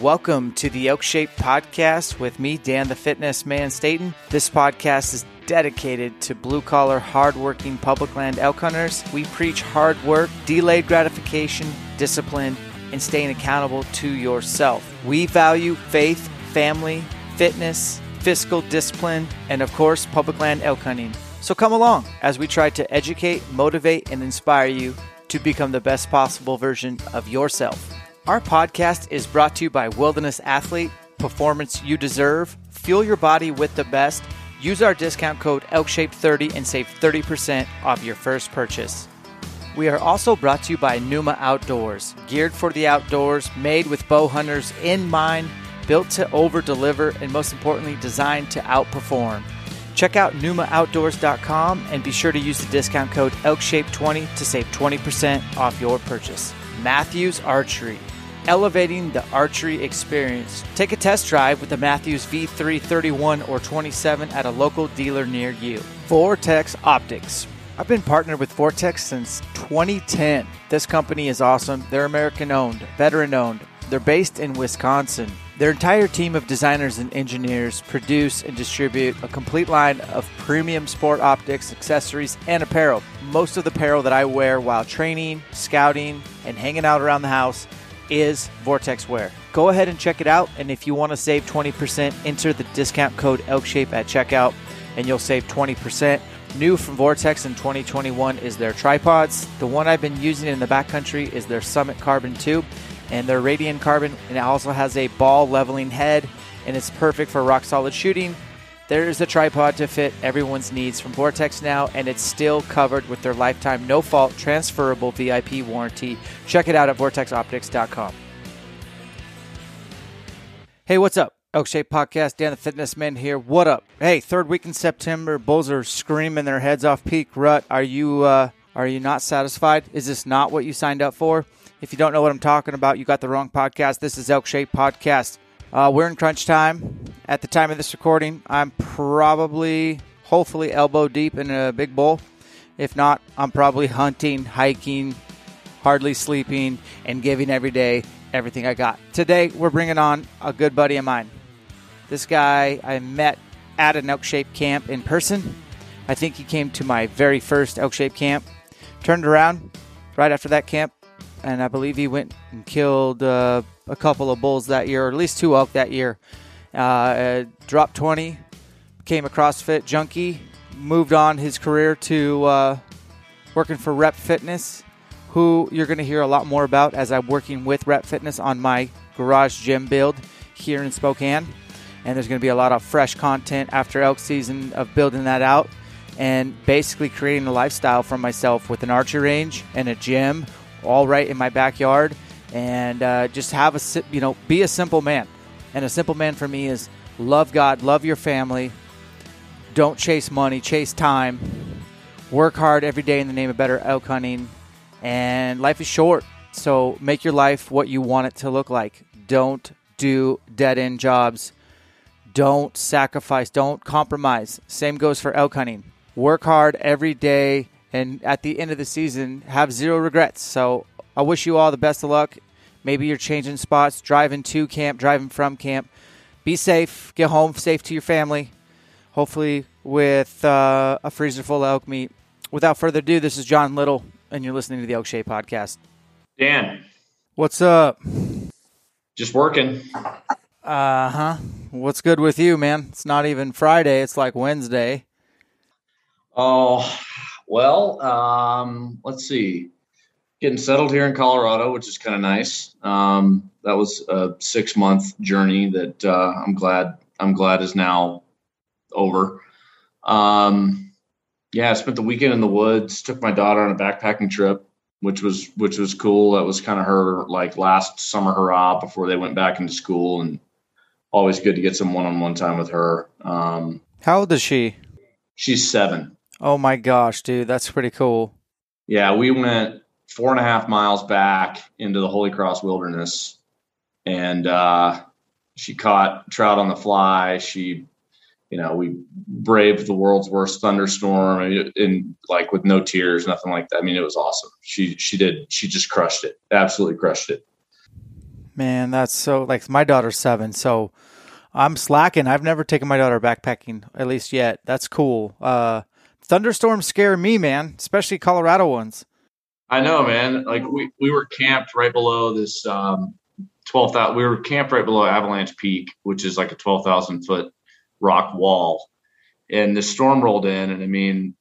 Welcome to the Elk Shape Podcast with me, Dan the Fitness Man Staten. This podcast is dedicated to blue collar, hardworking public land elk hunters. We preach hard work, delayed gratification, discipline, and staying accountable to yourself. We value faith, family, fitness, fiscal discipline, and of course, public land elk hunting. So come along as we try to educate, motivate, and inspire you to become the best possible version of yourself. Our podcast is brought to you by Wilderness Athlete, Performance You Deserve. Fuel your body with the best. Use our discount code ELKSHAPE30 and save 30% off your first purchase. We are also brought to you by Numa Outdoors, geared for the outdoors, made with bow hunters in mind, built to over deliver, and most importantly, designed to outperform. Check out NumaOutdoors.com and be sure to use the discount code ELKSHAPE20 to save 20% off your purchase. Mathews Archery, elevating the archery experience. Take a test drive with the Mathews V3 31 or 27 at a local dealer near you. Vortex Optics. I've been partnered with Vortex since 2010. This company is awesome. They're American owned, veteran owned. They're based in Wisconsin. Their entire team of designers and engineers produce and distribute a complete line of premium sport optics, accessories, and apparel. Most of the apparel that I wear while training, scouting, and hanging out around the house is Vortex Wear. Go ahead and check it out, and if you want to save 20%, enter the discount code ELKSHAPE at checkout, and you'll save 20%. New from Vortex in 2021 is their tripods. The one I've been using in the backcountry is their Summit Carbon 2 and their Radian Carbon, and it also has a ball leveling head, and it's perfect for rock solid shooting. There is a tripod to fit everyone's needs from Vortex now, and it's still covered with their lifetime no fault transferable VIP warranty. Check it out at vortexoptics.com. Hey, what's up? Elk Shape Podcast, Dan the Fitness Man here. What up? Hey, third week in September, bulls are screaming their heads off peak rut. Are you uh, are you not satisfied? Is this not what you signed up for? If you don't know what I'm talking about, you got the wrong podcast. This is Elk Shape Podcast. Uh, we're in crunch time. At the time of this recording, I'm probably, hopefully, elbow deep in a big bull. If not, I'm probably hunting, hiking, hardly sleeping, and giving every day everything I got. Today, we're bringing on a good buddy of mine. This guy I met at an elk shape camp in person. I think he came to my very first elk shape camp. Turned around right after that camp, and I believe he went and killed uh, a couple of bulls that year, or at least two elk that year. Uh, dropped 20, became a CrossFit junkie, moved on his career to uh, working for Rep Fitness, who you're going to hear a lot more about as I'm working with Rep Fitness on my garage gym build here in Spokane. and there's going to be a lot of fresh content after elk season of building that out and basically creating a lifestyle for myself with an archery range and a gym all right in my backyard. And uh, just have a you know be a simple man. And a simple man for me is love god love your family. Don't chase money chase time. Work hard every day in the name of better elk hunting. And life is short so make your life what you want it to look like. Don't do dead end jobs. Don't sacrifice don't compromise. Same goes for elk hunting. Work hard every day and at the end of the season have zero regrets. So I wish you all the best of luck. Maybe you're changing spots, driving to camp, driving from camp. Be safe. Get home safe to your family. Hopefully, with uh, a freezer full of elk meat. Without further ado, this is John Little, and you're listening to the Elk Shape Podcast. Dan, what's up? Just working. Uh huh. What's good with you, man? It's not even Friday. It's like Wednesday. Oh, well, um, let's see. Getting settled here in Colorado, which is kind of nice. Um, that was a six month journey that uh, I'm glad I'm glad is now over. Um, yeah, I spent the weekend in the woods. Took my daughter on a backpacking trip, which was which was cool. That was kind of her like last summer hurrah before they went back into school, and always good to get some one on one time with her. Um, How old is she? She's seven. Oh my gosh, dude, that's pretty cool. Yeah, we went four and a half miles back into the Holy Cross Wilderness, and uh, she caught trout on the fly. She, you know, we braved the world's worst thunderstorm in like with no tears, nothing like that. I mean, it was awesome. She she did. She just crushed it. Absolutely crushed it. Man, that's so like my daughter's seven, so I'm slacking. I've never taken my daughter backpacking, at least yet. That's cool. Uh, thunderstorms scare me, man, especially Colorado ones. I know, man. Like we, we were camped right below this um, 12,000. We were camped right below Avalanche Peak, which is like a 12,000 foot rock wall. And the storm rolled in. And I mean,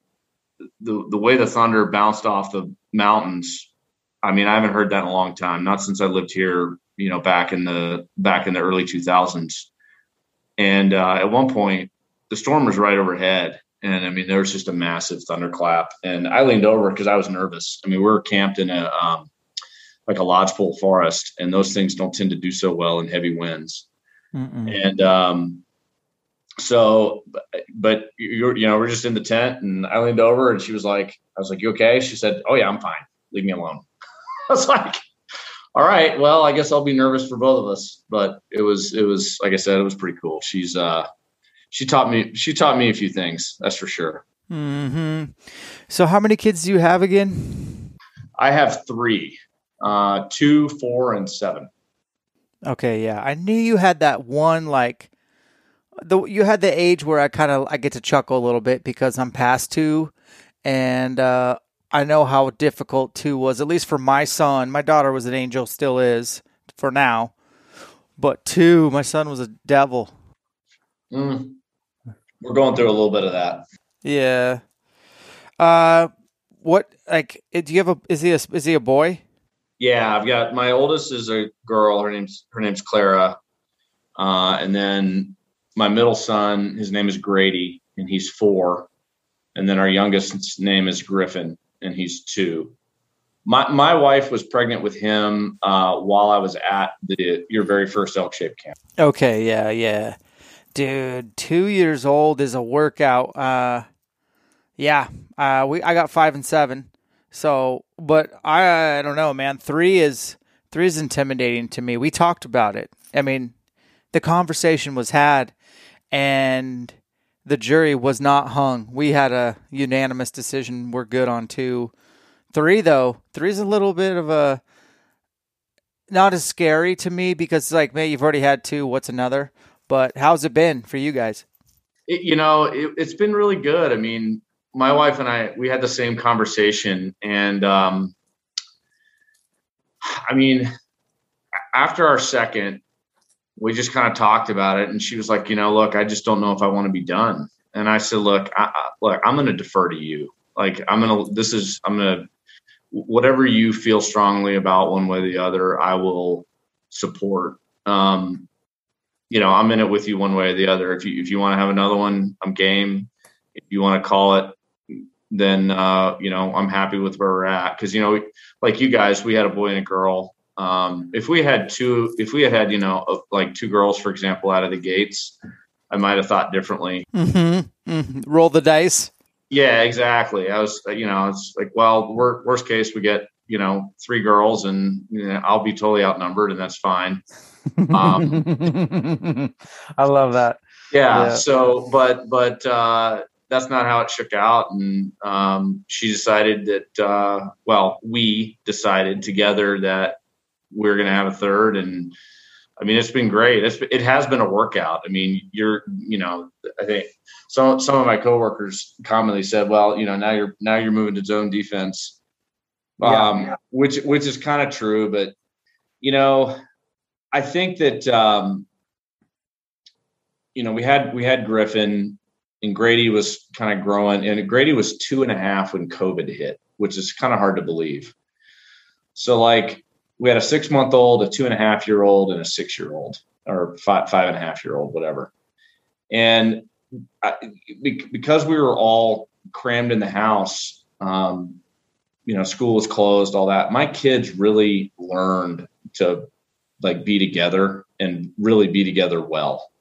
the, the way the thunder bounced off the mountains, I mean, I haven't heard that in a long time. Not since I lived here, you know, back in the, back in the early 2000s. And uh, at one point, the storm was right overhead and I mean there was just a massive thunderclap, and I leaned over because I was nervous. I mean we were camped in a um, like a lodgepole forest, and those things don't tend to do so well in heavy winds. Mm-mm. And um, so, but you're you know we're just in the tent, and I leaned over, and she was like, I was like, "You okay?" She said, "Oh yeah, I'm fine. Leave me alone." I was like, "All right, well, I guess I'll be nervous for both of us." But it was it was like I said, it was pretty cool. She's uh she taught me she taught me a few things. That's for sure. Hmm. So, how many kids do you have again? I have three, uh, two, four, and seven. Okay, yeah, I knew you had that one like the you had the age where I kind of I get to chuckle a little bit because I'm past two, and uh, I know how difficult two was. At least for my son, my daughter was an angel, still is for now, but two, my son was a devil. Mm we're going through a little bit of that. Yeah. Uh, what like do you have a is he a is he a boy? Yeah, I've got my oldest is a girl. Her name's her name's Clara, uh, and then my middle son, his name is Grady, and he's four, and then our youngest name is Griffin, and he's two. My my wife was pregnant with him uh, while I was at the your very first elk shape camp. Okay, yeah, yeah. Dude, two years old is a workout. Uh, yeah, uh, we I got five and seven. So, but I I don't know, man. Three is three is intimidating to me. We talked about it. I mean, the conversation was had, and the jury was not hung. We had a unanimous decision. We're good on two. Three though, three is a little bit of a not as scary to me because like, man, you've already had two. What's another? But how's it been for you guys? It, you know, it, has been really good. I mean, my wife and I, we had the same conversation, and um, I mean, after our second, we just kind of talked about it, and she was like, you know, look, I just don't know if I want to be done. And I said, look, I, look, I'm going to defer to you. Like, I'm going to. This is, I'm going to. Whatever you feel strongly about one way or the other, I will support. Um, you know, I'm in it with you one way or the other. If you if you want to have another one, I'm game. If you want to call it, then uh, you know I'm happy with where we're at. Because you know, like you guys, we had a boy and a girl. Um, if we had two, if we had had you know like two girls, for example, out of the gates, I might have thought differently. Mm-hmm. Mm-hmm. Roll the dice. Yeah, exactly. I was, you know, it's like, well, worst case, we get you know three girls, and you know, I'll be totally outnumbered, and that's fine. Um, I love that. Yeah, yeah. So, but but uh, that's not how it shook out, and um, she decided that. Uh, well, we decided together that we are going to have a third, and I mean, it's been great. It's, it has been a workout. I mean, you're, you know, I think some some of my coworkers commonly said, "Well, you know, now you're now you're moving to zone defense," um, which which is kind of true. But you know, I think that um, you know we had we had Griffin and Grady was kind of growing, and Grady was two and a half when COVID hit, which is kind of hard to believe. So like we had a six month old, a two and a half year old, and a six year old, or five five and a half year old, whatever. And I, because we were all crammed in the house, um, you know, school was closed, all that. My kids really learned to like be together and really be together well.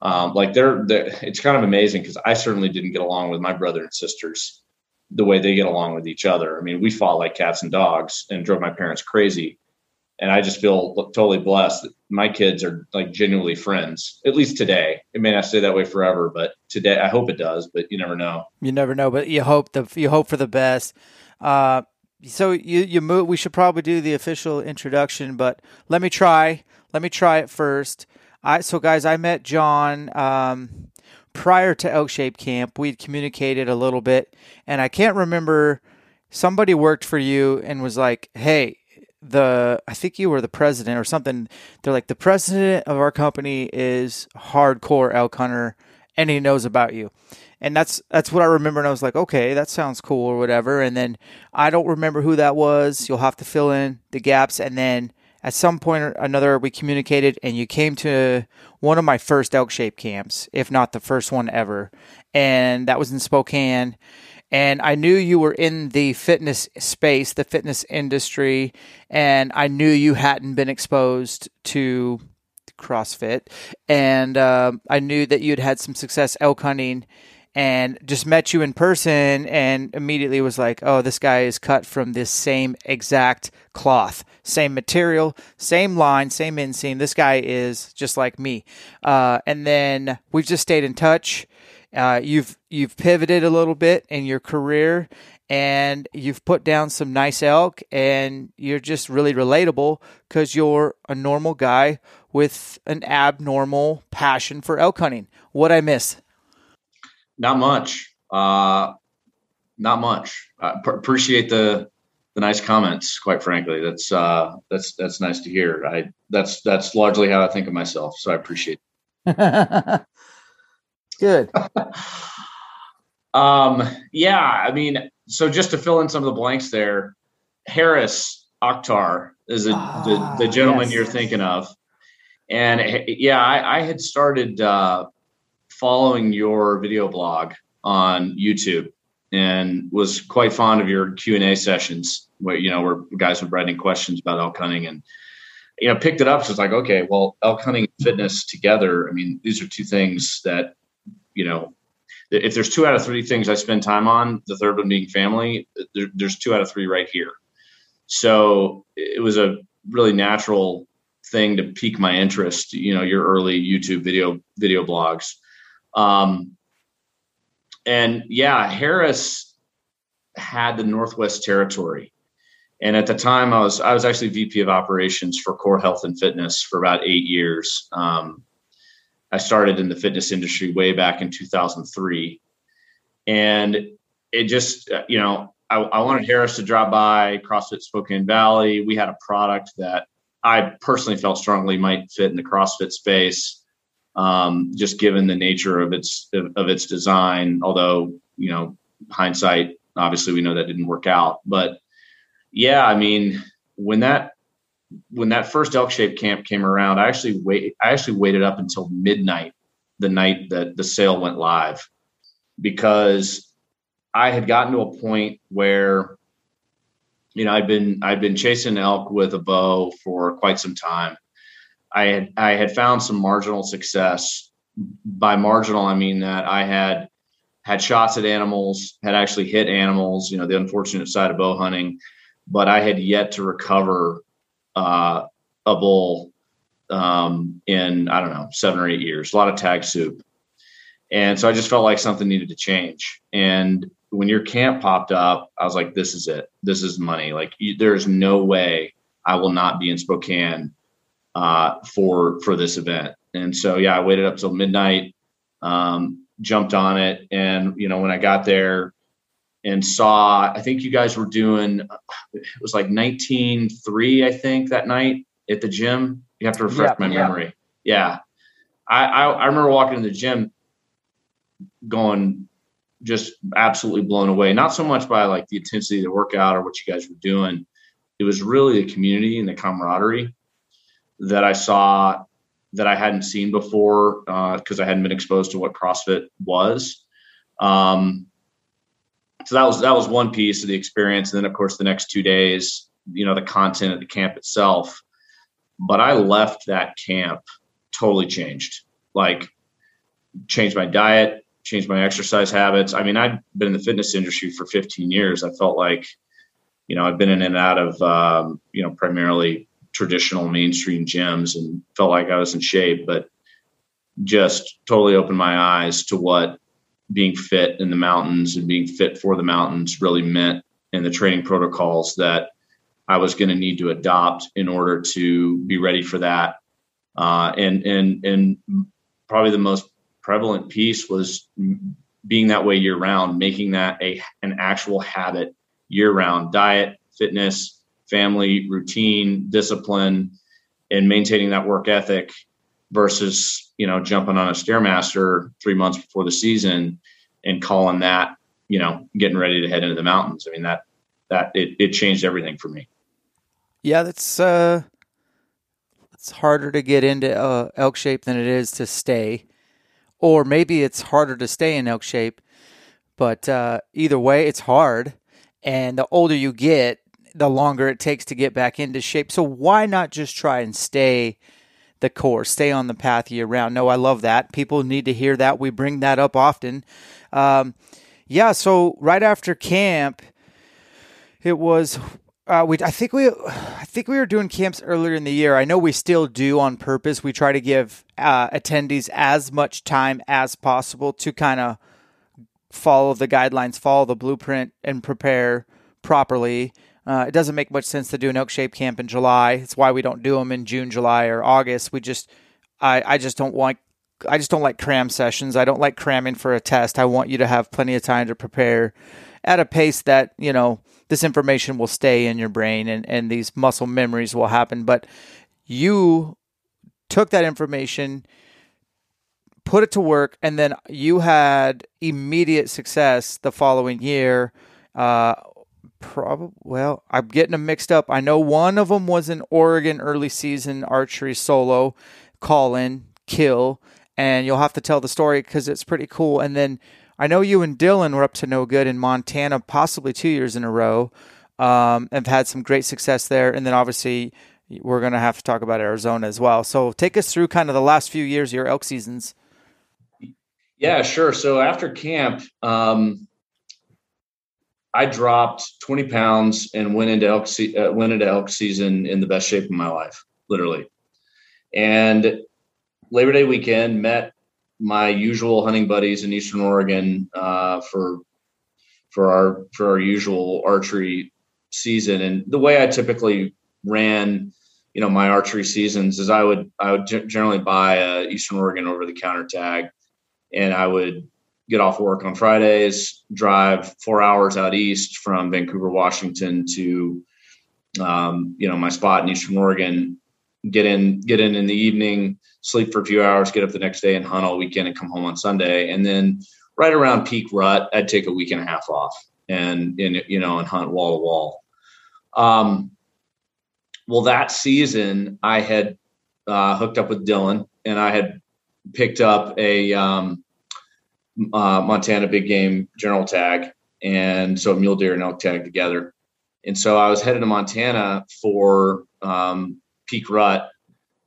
Um, like they're, they're, it's kind of amazing because I certainly didn't get along with my brother and sisters the way they get along with each other. I mean, we fought like cats and dogs and drove my parents crazy. And I just feel totally blessed that my kids are like genuinely friends, at least today. It may not stay that way forever, but today I hope it does, but you never know. You never know, but you hope the, you hope for the best. Uh, so you you move. We should probably do the official introduction, but let me try. Let me try it first. I so guys, I met John um, prior to Elk Shape Camp. We'd communicated a little bit, and I can't remember. Somebody worked for you and was like, "Hey, the I think you were the president or something." They're like, "The president of our company is hardcore elk hunter, and he knows about you." And that's that's what I remember. And I was like, okay, that sounds cool or whatever. And then I don't remember who that was. You'll have to fill in the gaps. And then at some point or another, we communicated, and you came to one of my first elk shape camps, if not the first one ever, and that was in Spokane. And I knew you were in the fitness space, the fitness industry, and I knew you hadn't been exposed to CrossFit, and uh, I knew that you'd had some success elk hunting and just met you in person and immediately was like, oh, this guy is cut from this same exact cloth, same material, same line, same inseam. This guy is just like me. Uh, and then we've just stayed in touch. Uh, you've you've pivoted a little bit in your career and you've put down some nice elk and you're just really relatable because you're a normal guy with an abnormal passion for elk hunting. What I miss? Not much. Uh, not much. Uh, pr- appreciate the the nice comments. Quite frankly, that's uh, that's that's nice to hear. I that's that's largely how I think of myself. So I appreciate. It. Good. um. Yeah. I mean, so just to fill in some of the blanks there, Harris Akhtar is a, the the ah, gentleman yes. you're thinking of, and yeah, I, I had started. Uh, following your video blog on YouTube and was quite fond of your Q and A sessions where you know where guys were writing questions about elk hunting and you know picked it up. So it's like okay, well, elk hunting and fitness together. I mean, these are two things that you know. If there's two out of three things I spend time on, the third one being family, there, there's two out of three right here. So it was a really natural thing to pique my interest. You know, your early YouTube video video blogs um, and yeah, Harris had the Northwest Territory. And at the time, I was I was actually VP of operations for Core Health and Fitness for about eight years. Um, I started in the fitness industry way back in 2003, and it just you know I, I wanted Harris to drop by CrossFit Spokane Valley. We had a product that I personally felt strongly might fit in the CrossFit space um, just given the nature of its of, of its design. Although you know, hindsight, obviously we know that didn't work out. But yeah, I mean, when that when that first elk shaped camp came around, I actually wait. I actually waited up until midnight the night that the sale went live because I had gotten to a point where you know I'd been I'd been chasing elk with a bow for quite some time. I had I had found some marginal success. By marginal, I mean that I had had shots at animals, had actually hit animals. You know, the unfortunate side of bow hunting, but I had yet to recover uh, a bull um, in I don't know seven or eight years. A lot of tag soup, and so I just felt like something needed to change. And when your camp popped up, I was like, "This is it. This is money. Like, you, there's no way I will not be in Spokane uh, for for this event." And so, yeah, I waited up till midnight, um, jumped on it, and you know, when I got there, and saw i think you guys were doing it was like 19.3 i think that night at the gym. You have to refresh yeah, my yeah. memory. Yeah. I, I, I remember walking in the gym going just absolutely blown away. Not so much by like the intensity of the workout or what you guys were doing. It was really the community and the camaraderie that i saw that i hadn't seen before because uh, i hadn't been exposed to what crossfit was. Um, so that was that was one piece of the experience. And then of course the next two days you know the content of the camp itself. But i left that camp totally changed. Like changed my diet changed my exercise habits. I mean i've been in the fitness industry for 15 years. I felt like you know i've been in and out of um, you know primarily traditional mainstream gyms and felt like i was in shape but just totally opened my eyes to what being fit in the mountains and being fit for the mountains really meant and the training protocols that I was going to need to adopt in order to be ready for that. Uh, and and and probably the most prevalent piece was being that way year round, making that a an actual habit year round. Diet, fitness, family, routine, discipline, and maintaining that work ethic versus you know jumping on a stairmaster three months before the season and calling that you know getting ready to head into the mountains. I mean that that it, it changed everything for me. Yeah that's uh it's harder to get into uh, elk shape than it is to stay. Or maybe it's harder to stay in elk shape but uh, either way it's hard. And the older you get the longer it takes to get back into shape so why not just try and stay the course, stay on the path year round. No, I love that. People need to hear that. We bring that up often. Um, yeah, so right after camp, it was. Uh, we I think we I think we were doing camps earlier in the year. I know we still do on purpose. We try to give uh, attendees as much time as possible to kind of follow the guidelines, follow the blueprint, and prepare properly. Uh, it doesn't make much sense to do an elk shape camp in July. It's why we don't do them in June, July, or August. We just, I, I just don't want, I just don't like cram sessions. I don't like cramming for a test. I want you to have plenty of time to prepare at a pace that you know this information will stay in your brain and and these muscle memories will happen. But you took that information put it to work, and then you had immediate success the following year. Uh, probably well i'm getting them mixed up. I know one of them was an oregon early season archery solo call in kill and you'll have to tell the story because it's pretty cool. And then i know you and dylan were up to no good in montana possibly two years in a row um, have had some great success there. And then obviously we're going to have to talk about arizona as well. So take us through kind of the last few years your elk seasons. Yeah sure. So after camp um, I dropped 20 pounds and went into elk se- uh, went into elk season in the best shape of my life, literally. And Labor Day weekend met my usual hunting buddies in Eastern Oregon uh, for for our for our usual archery season. And the way I typically ran, you know, my archery seasons is I would I would g- generally buy a Eastern Oregon over the counter tag, and I would get off work on Fridays, drive four hours out east from Vancouver, Washington to, um, you know, my spot in Eastern Oregon, get in, get in in the evening, sleep for a few hours, get up the next day and hunt all weekend and come home on Sunday. And then right around peak rut, I'd take a week and a half off and, you know, and hunt wall to wall. Um, well, that season I had uh, hooked up with Dylan and I had picked up a um, uh, Montana big game general tag, and so mule deer and elk tag together. And so I was headed to Montana for um, peak rut.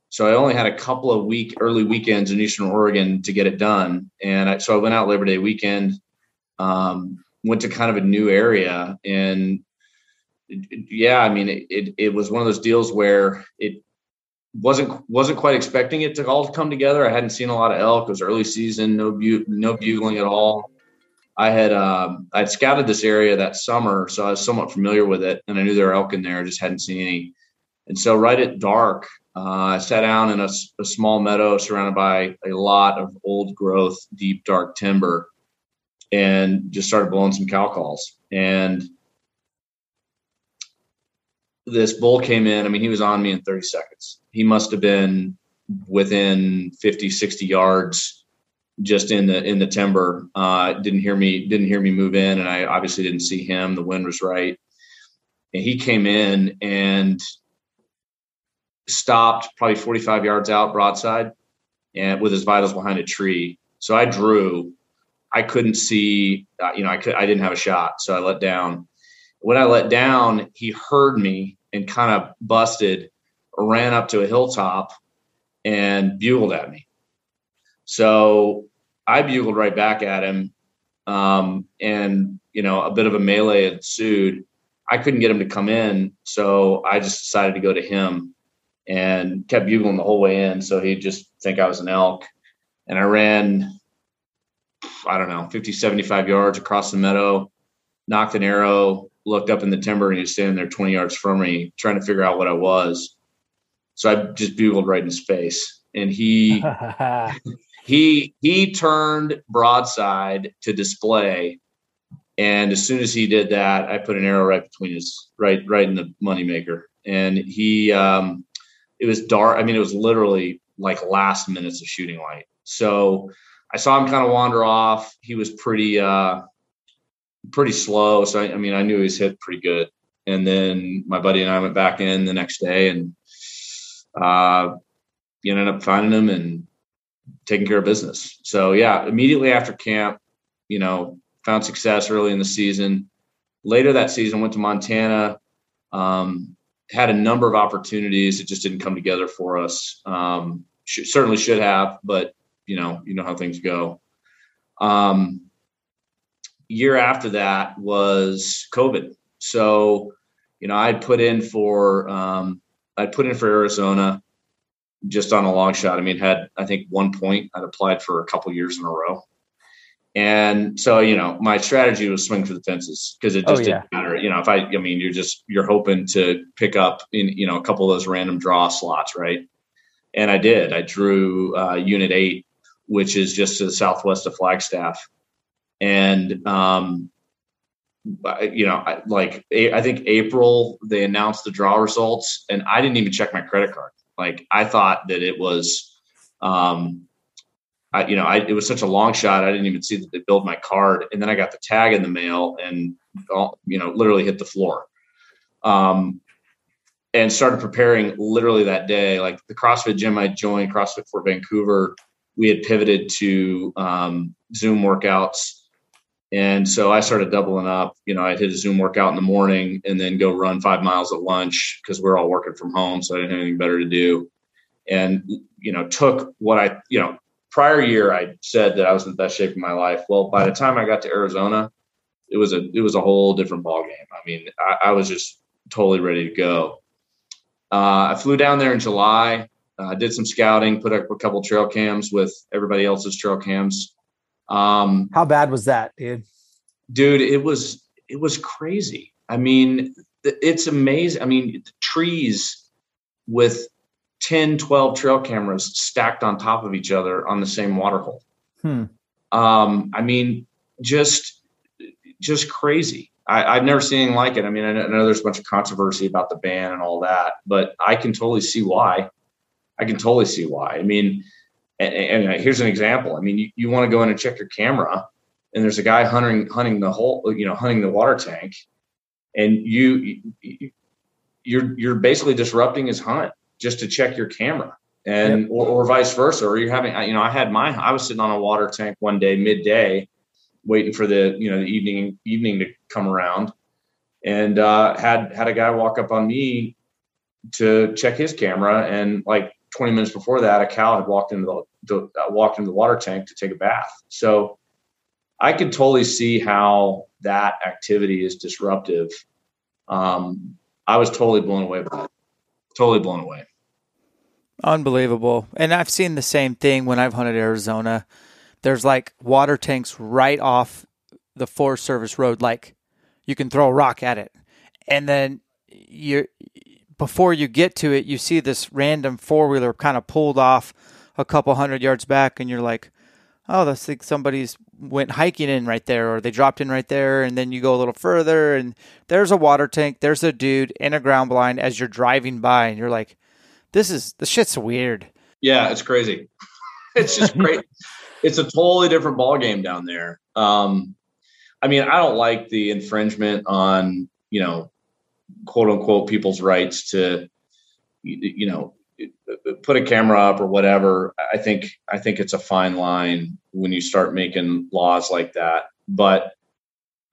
So I only had a couple of week early weekends in Eastern Oregon to get it done, and I, so I went out Labor Day weekend. Um, went to kind of a new area, and yeah, I mean, it, it, it was one of those deals where it wasn't wasn't quite expecting it to all come together. I hadn't seen a lot of elk. It was early season, no bu- no bugling at all. I had um, I'd scouted this area that summer, so I was somewhat familiar with it, and I knew there were elk in there. I just hadn't seen any. And so, right at dark, uh, I sat down in a, a, small meadow surrounded by a lot of old growth, deep dark timber, and just started blowing some cow calls. And this bull came in. I mean, he was on me in 30 seconds. He must have been within 50, 60 yards just in the in the timber. Uh, didn't hear me didn't hear me move in, and I obviously didn't see him. The wind was right, and he came in and stopped probably 45 yards out broadside, and with his vitals behind a tree. So I drew. I couldn't see. Uh, you know, I could. I didn't have a shot, so I let down. When I let down, he heard me and kind of busted, ran up to a hilltop and bugled at me. So I bugled right back at him. Um, and, you know, a bit of a melee ensued. I couldn't get him to come in. So I just decided to go to him and kept bugling the whole way in. So he'd just think I was an elk. And I ran, I don't know, 50, 75 yards across the meadow, knocked an arrow, looked up in the timber and he was standing there 20 yards from me trying to figure out what I was. So I just bugled right in his face and he he he turned broadside to display and as soon as he did that I put an arrow right between his right right in the moneymaker and he um it was dark I mean it was literally like last minutes of shooting light. So I saw him kind of wander off. He was pretty uh pretty slow. So I, I, mean, I knew he was hit pretty good. And then my buddy and I went back in the next day and uh, you ended up finding him and taking care of business. So yeah, immediately after camp, you know, found success early in the season. Later that season, went to Montana. Um, had a number of opportunities. It just didn't come together for us. Um, certainly should have, but you know, you know how things go. Um, year after that was COVID. So, you know, I'd put in for um, I'd put in for Arizona just on a long shot. I mean, had I think one point I'd applied for a couple years in a row. And so, you know, my strategy was swing for the fences because it oh, just oh, yeah. didn't matter. You know, if I, I mean, you're just, you're hoping to pick up in, you know, a couple of those random draw slots, right? And I did. I drew uh, Unit 8, which is just to the southwest of Flagstaff and um, you know, like I think April they announced the draw results, and I didn't even check my credit card. Like I thought that it was, um, I, you know, I, it was such a long shot. I didn't even see that they billed my card, and then I got the tag in the mail, and you know, literally hit the floor. Um, and started preparing literally that day. Like the CrossFit gym I joined, CrossFit Fort Vancouver, we had pivoted to um, Zoom workouts and so I started doubling up. You know, I'd hit a Zoom workout in the morning and then go run five miles at lunch because we're all working from home. So I didn't have anything better to do. And, you know, took what I, you know, prior year I said that I was in the best shape of my life. Well, by the time I got to Arizona, it was a it was a whole different ball game. I mean, I, I was just totally ready to go. Uh, I flew down there in July. I uh, did some scouting, put up a couple trail cams with everybody else's trail cams um, How bad was that, dude? Dude, it was it was crazy. I mean, it's amazing. I mean, trees with 10, 12 trail cameras stacked on top of each other on the same water hole. Hmm. Um, I mean, just just crazy. I, have never seen anything like it. I mean, I know there's a bunch of controversy about the ban and all that, but I can totally see why. I can totally see why. I mean, and, and here's an example. I mean, you, you want to go in and check your camera, and there's a guy hunting hunting the whole, you know, hunting the water tank, and you, you you're you're basically disrupting his hunt just to check your camera and yep. or, or vice versa or you're having you know i had my i was sitting on a water tank one day midday waiting for the you know the evening evening to come around and uh, had had a guy walk up on me to check his camera and like 20 minutes before that a cow had walked into the, the uh, walked into the water tank to take a bath. So i could totally see how that activity is disruptive. Um, i was totally blown away by it. Totally blown away. Unbelievable. And i've seen the same thing when i've hunted arizona. There's like water tanks right off the Forest Service road. Like you can throw a rock at it, and then you before you get to it, you see this random four wheeler kind of pulled off a couple hundred yards back, and you're like, "Oh, that's like somebody's went hiking in right there, or they dropped in right there." And then you go a little further, and there's a water tank, there's a dude in a ground blind as you're driving by, and you're like, "This is the shit's weird." Yeah, it's crazy. it's just great it's a totally different ball game down there. Um, I mean, I don't like the infringement on you know, quote unquote, people's rights to you know put a camera up or whatever. I think I think it's a fine line when you start making laws like that. But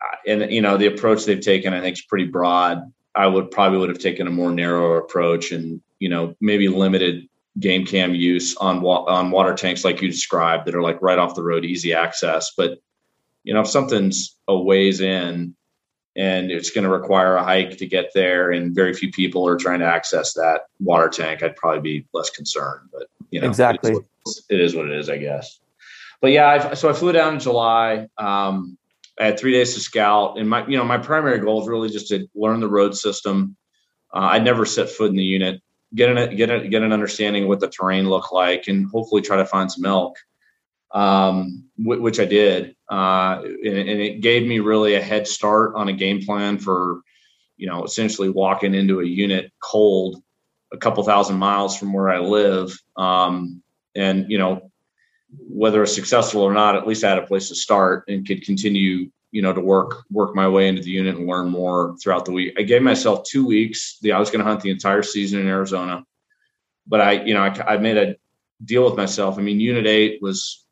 uh, and you know the approach they've taken, I think, is pretty broad. I would probably would have taken a more narrow approach and you know maybe limited game cam use on wa- on water tanks like you described that are like right off the road, easy access. But you know, if something's a ways in and it's going to require a hike to get there, and very few people are trying to access that water tank, I'd probably be less concerned. But you know, exactly, it is, it is what it is, I guess. But yeah, I, so I flew down in July. Um, I had three days to scout, and my you know my primary goal is really just to learn the road system. Uh, I'd never set foot in the unit get an get a, get an understanding of what the terrain looked like, and hopefully try to find some elk, um, w- which I did, uh, and, and, it gave me really a head start on a game plan for, you know, essentially walking into a unit cold, a couple thousand miles from where I live, um, and you know, whether it's successful or not, at least I had a place to start and could continue you know, to work work my way into the unit and learn more throughout the week. I gave myself two weeks. I was going to hunt the entire season in Arizona, but I, you know, I, I made a deal with myself. I mean, Unit Eight was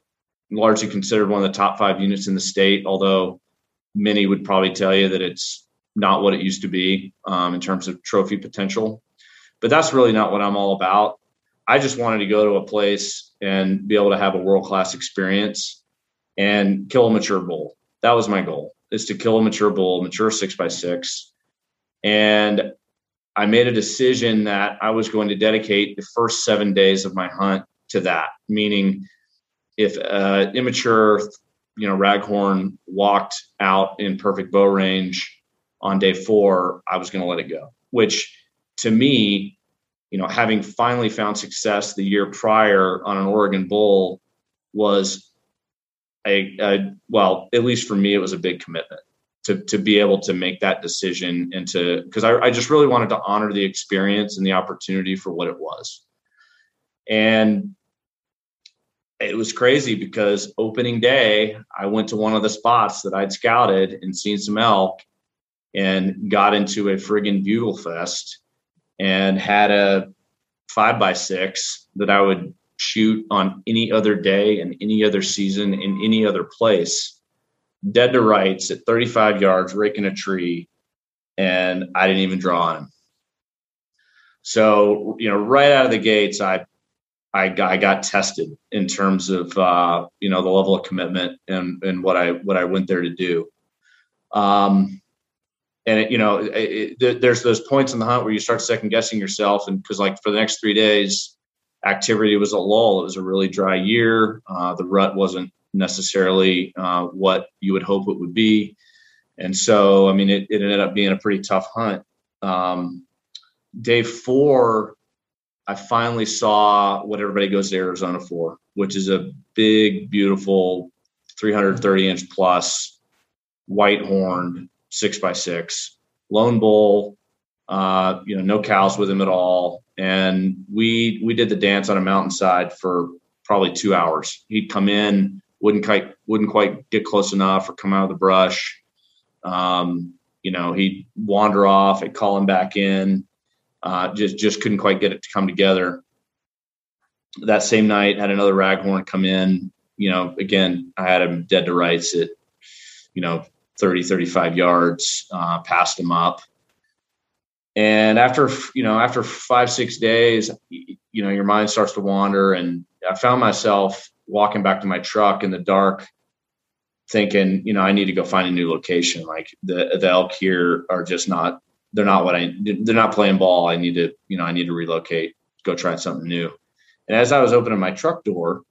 largely considered one of the top five units in the state, although many would probably tell you that it's not what it used to be um, in terms of trophy potential. But that's really not what I'm all about. I just wanted to go to a place and be able to have a world class experience and kill a mature bull that was my goal is to kill a mature bull, mature six by six. And I made a decision that I was going to dedicate the first seven days of my hunt to that, meaning if uh, immature, you know, raghorn walked out in perfect bow range on day four, I was going to let it go, which to me, you know, having finally found success the year prior on an Oregon bull was a, a well, at least for me, it was a big commitment to to be able to make that decision and to because I, I just really wanted to honor the experience and the opportunity for what it was. And it was crazy because opening day, I went to one of the spots that I'd scouted and seen some elk and got into a friggin' bugle fest and had a five by six that I would shoot on any other day and any other season in any other place, dead to rights at 35 yards, raking a tree, and I didn't even draw on him. So, you know, right out of the gates, I I got, I got tested in terms of uh, you know the level of commitment and and what I what I went there to do. Um, and it, you know, it, it, there's those points in the hunt where you start second guessing yourself, and because like for the next three days, activity was a lull. It was a really dry year. Uh, the rut wasn't necessarily uh, what you would hope it would be. And so, I mean, it, ended up being a pretty tough hunt. Um, day four, I finally saw what everybody goes to Arizona for, which is a big, beautiful 330 inch plus white horned six by six lone bull. Uh, you know, no cows with him at all and we we did the dance on a mountainside for probably two hours. He'd come in, wouldn't quite wouldn't quite get close enough, or come out of the brush. Um, you know, he'd wander off. I'd call him back in, Uh, just just couldn't quite get it to come together. That same night, had another raghorn come in. You know, again, I had him dead to rights at, you know, 30, 35 yards, uh, passed him up. And after, you know, after five, six days, you know, your mind starts to wander. And I found myself walking back to my truck in the dark, thinking, you know, I need to go find a new location. Like the, the elk here are just not, they're not what I, they're not playing ball. I need to, you know, I need to relocate, go try something new. And as I was opening my truck door,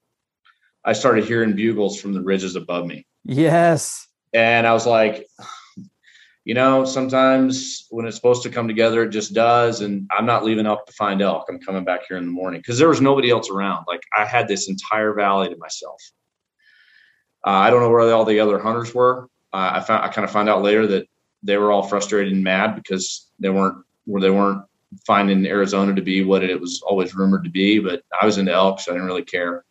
I started hearing bugles from the ridges above me. Yes. And I was like, you know, sometimes when it's supposed to come together, it just does. And I'm not leaving elk to find elk. I'm coming back here in the morning because there was nobody else around. Like I had this entire valley to myself. Uh, I don't know where all the other hunters were. Uh, I found I kind of found out later that they were all frustrated and mad because they weren't where they weren't finding Arizona to be what it was always rumored to be. But I was into elk, so I didn't really care.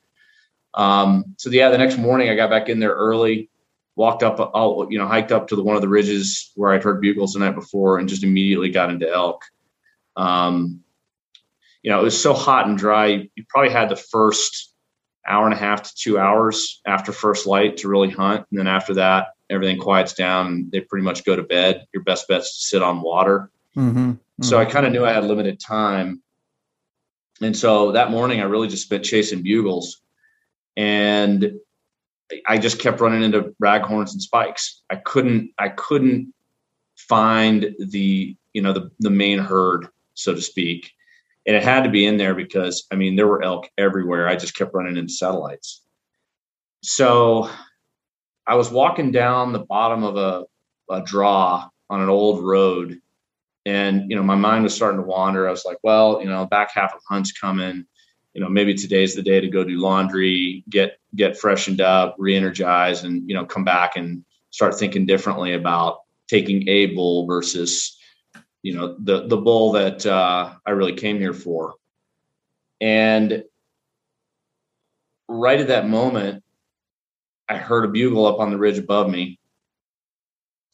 Um, so yeah, the next morning I got back in there early walked up, all, you know, hiked up to the one of the ridges where I'd heard bugles the night before, and just immediately got into elk. Um, you know, it was so hot and dry. You probably had the first hour and a half to two hours after first light to really hunt, and then after that, everything quiets down. They pretty much go to bed. Your best bet's to sit on water. Mm-hmm. Mm-hmm. So I kind of knew I had limited time, and so that morning I really just spent chasing bugles, and I just kept running into raghorns and spikes. I couldn't I couldn't find the you know the the main herd so to speak, and it had to be in there because I mean there were elk everywhere. I just kept running into satellites. So I was walking down the bottom of a, a draw on an old road, and you know my mind was starting to wander. I was like, well, you know, back half of hunt's coming you know maybe today's the day to go do laundry get get freshened up re-energize and you know come back and start thinking differently about taking a bull versus you know the the bull that uh, i really came here for and right at that moment i heard a bugle up on the ridge above me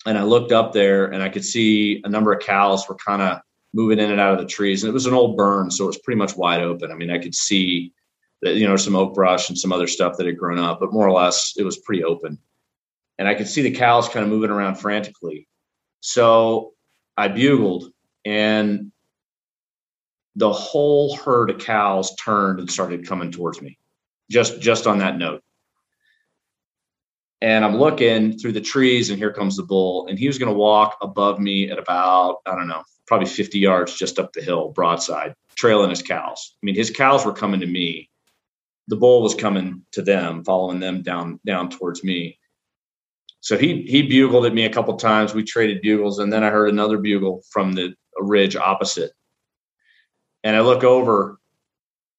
and i looked up there and i could see a number of cows were kind of moving in and out of the trees. And it was an old burn, so it was pretty much wide open. I mean, I could see that, you know, some oak brush and some other stuff that had grown up, but more or less it was pretty open. And I could see the cows kind of moving around frantically. So I bugled and the whole herd of cows turned and started coming towards me just just on that note and i'm looking through the trees and here comes the bull and he was going to walk above me at about i don't know probably 50 yards just up the hill, broadside, trailing his cows. I mean, his cows were coming to me. The bull was coming to them, following them down down towards me. So he he bugled at me a couple times. We traded bugles, and then I heard another bugle from the ridge opposite. And I look over,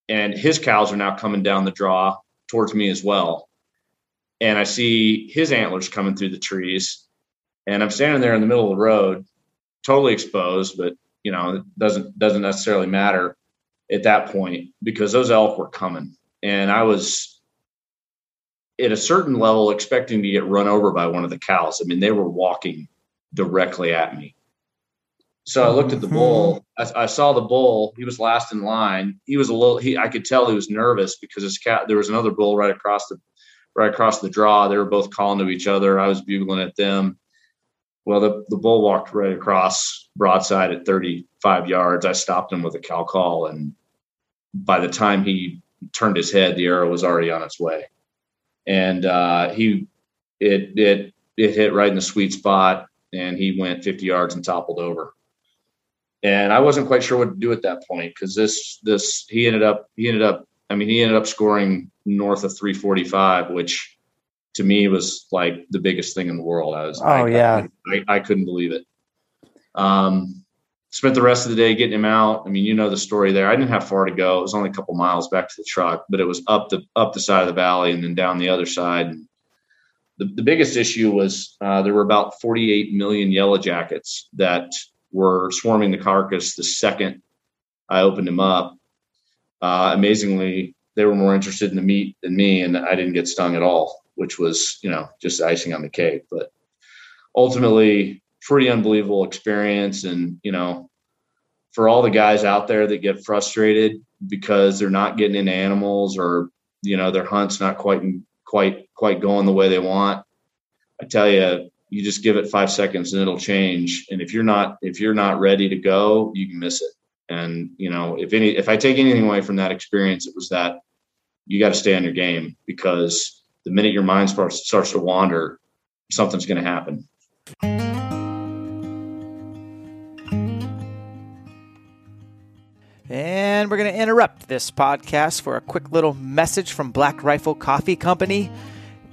and his cows are now coming down the draw towards me as well. And I see his antlers coming through the trees. And I'm standing there in the middle of the road totally exposed, but you know, it doesn't doesn't necessarily matter at that point because those elk were coming. And I was at a certain level expecting to get run over by one of the cows. I mean, they were walking directly at me. So I looked at the bull. Mm-hmm. I, I, saw the bull. He was last in line. He was a little. He I could tell he was nervous because his cat. There was another bull right across the right across the draw. They were both calling to each other. I was bugling at them. Well, the, the bull walked right across broadside at 35 yards. I stopped him with a cow call, and by the time he turned his head, the arrow was already on its way. And uh, he, it, it, it hit right in the sweet spot, and he went 50 yards and toppled over. And I wasn't quite sure what to do at that point because this, this, he ended up, he ended up, I mean, he ended up scoring north of 345, which to me was like the biggest thing in the world. I was, oh I, yeah, I, I, couldn't believe it. Um, spent the rest of the day getting him out. I mean, you know the story there. I didn't have far to go. It was only a couple miles back to the truck, but it was up the up the side of the valley and then down the other side. And the, the biggest issue was uh, there were about 48 million yellow jackets that were swarming the carcass the second I opened him up. Uh, amazingly, they were more interested in the meat than me, and I didn't get stung at all which was you know just icing on the cake. But ultimately, pretty unbelievable experience, and you know, for all the guys out there that get frustrated because they're not getting into animals or you know their hunt's not quite quite quite going the way they want i tell you you just give it five seconds and it'll change. And if you're not if you're not ready to go you can miss it. And you know if any if i take anything away from that experience it was that you got to stay on your game because the minute your mind starts starts to wander something's going to happen And we're going to interrupt this podcast for a quick little message from Black Rifle Coffee Company.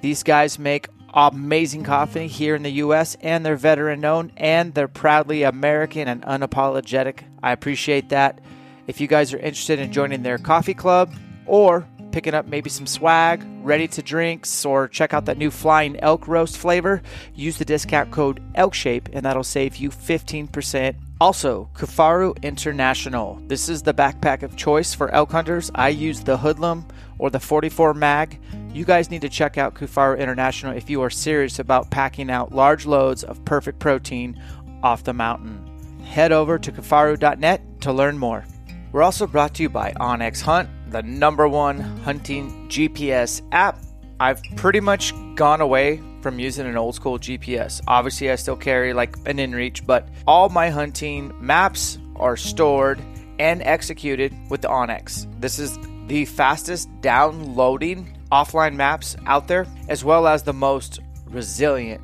These guys make amazing coffee here in the U.S., and they're veteran owned, and they're proudly American and unapologetic. I appreciate that. If you guys are interested in joining their coffee club or picking up maybe some swag, ready to drinks, or check out that new Flying Elk Roast flavor, use the discount code ELKSHAPE, and that'll save you 15% also, Kifaru International. This is the backpack of choice for elk hunters. I use the Hoodlum or the 44 mag. You guys need to check out Kifaru International if you are serious about packing out large loads of perfect protein off the mountain. Head over to kifaru.net to learn more. We're also brought to you by onX Hunt, the number one hunting GPS app. I've pretty much gone away from using an old school GPS. Obviously, I still carry like an inReach, but all my hunting maps are stored and executed with the onX. This is the fastest downloading offline maps out there, as well as the most resilient,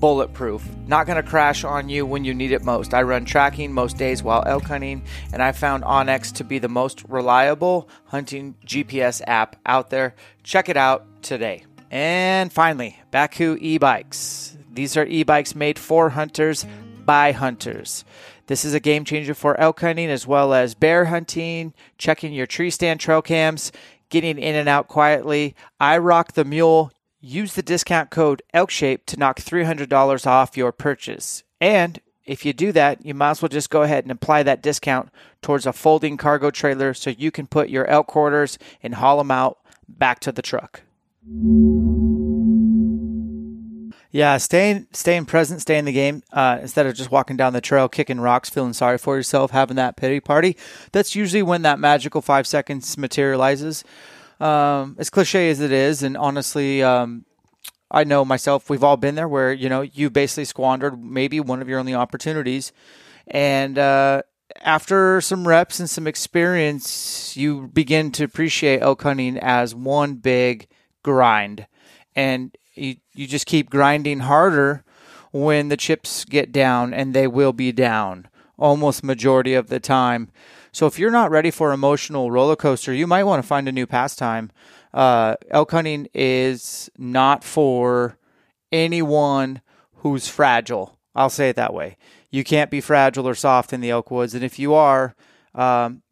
bulletproof, not going to crash on you when you need it most. I run tracking most days while elk hunting, and I found onX to be the most reliable hunting GPS app out there. Check it out today. And finally, Bakcou e bikes. These are e bikes made for hunters by hunters. This is a game changer for elk hunting as well as bear hunting, checking your tree stand trail cams, getting in and out quietly. I rock the mule. Use the discount code ELKSHAPE to knock $300 off your purchase. And if you do that, you might as well just go ahead and apply that discount towards a folding cargo trailer so you can put your elk quarters and haul them out back to the truck. Yeah, staying staying present, stay in the game uh, instead of just walking down the trail, kicking rocks, feeling sorry for yourself, having that pity party. That's usually when that magical five seconds materializes. Um, as cliche as it is, and honestly, um, I know myself. We've all been there, where you know you basically squandered maybe one of your only opportunities, and uh, after some reps and some experience, you begin to appreciate elk hunting as one big grind, and you, you just keep grinding harder when the chips get down, and they will be down almost majority of the time. So if you're not ready for emotional roller coaster, you might want to find a new pastime. Uh, elk hunting is not for anyone who's fragile. I'll say it that way. You can't be fragile or soft in the elk woods, and if you are, um,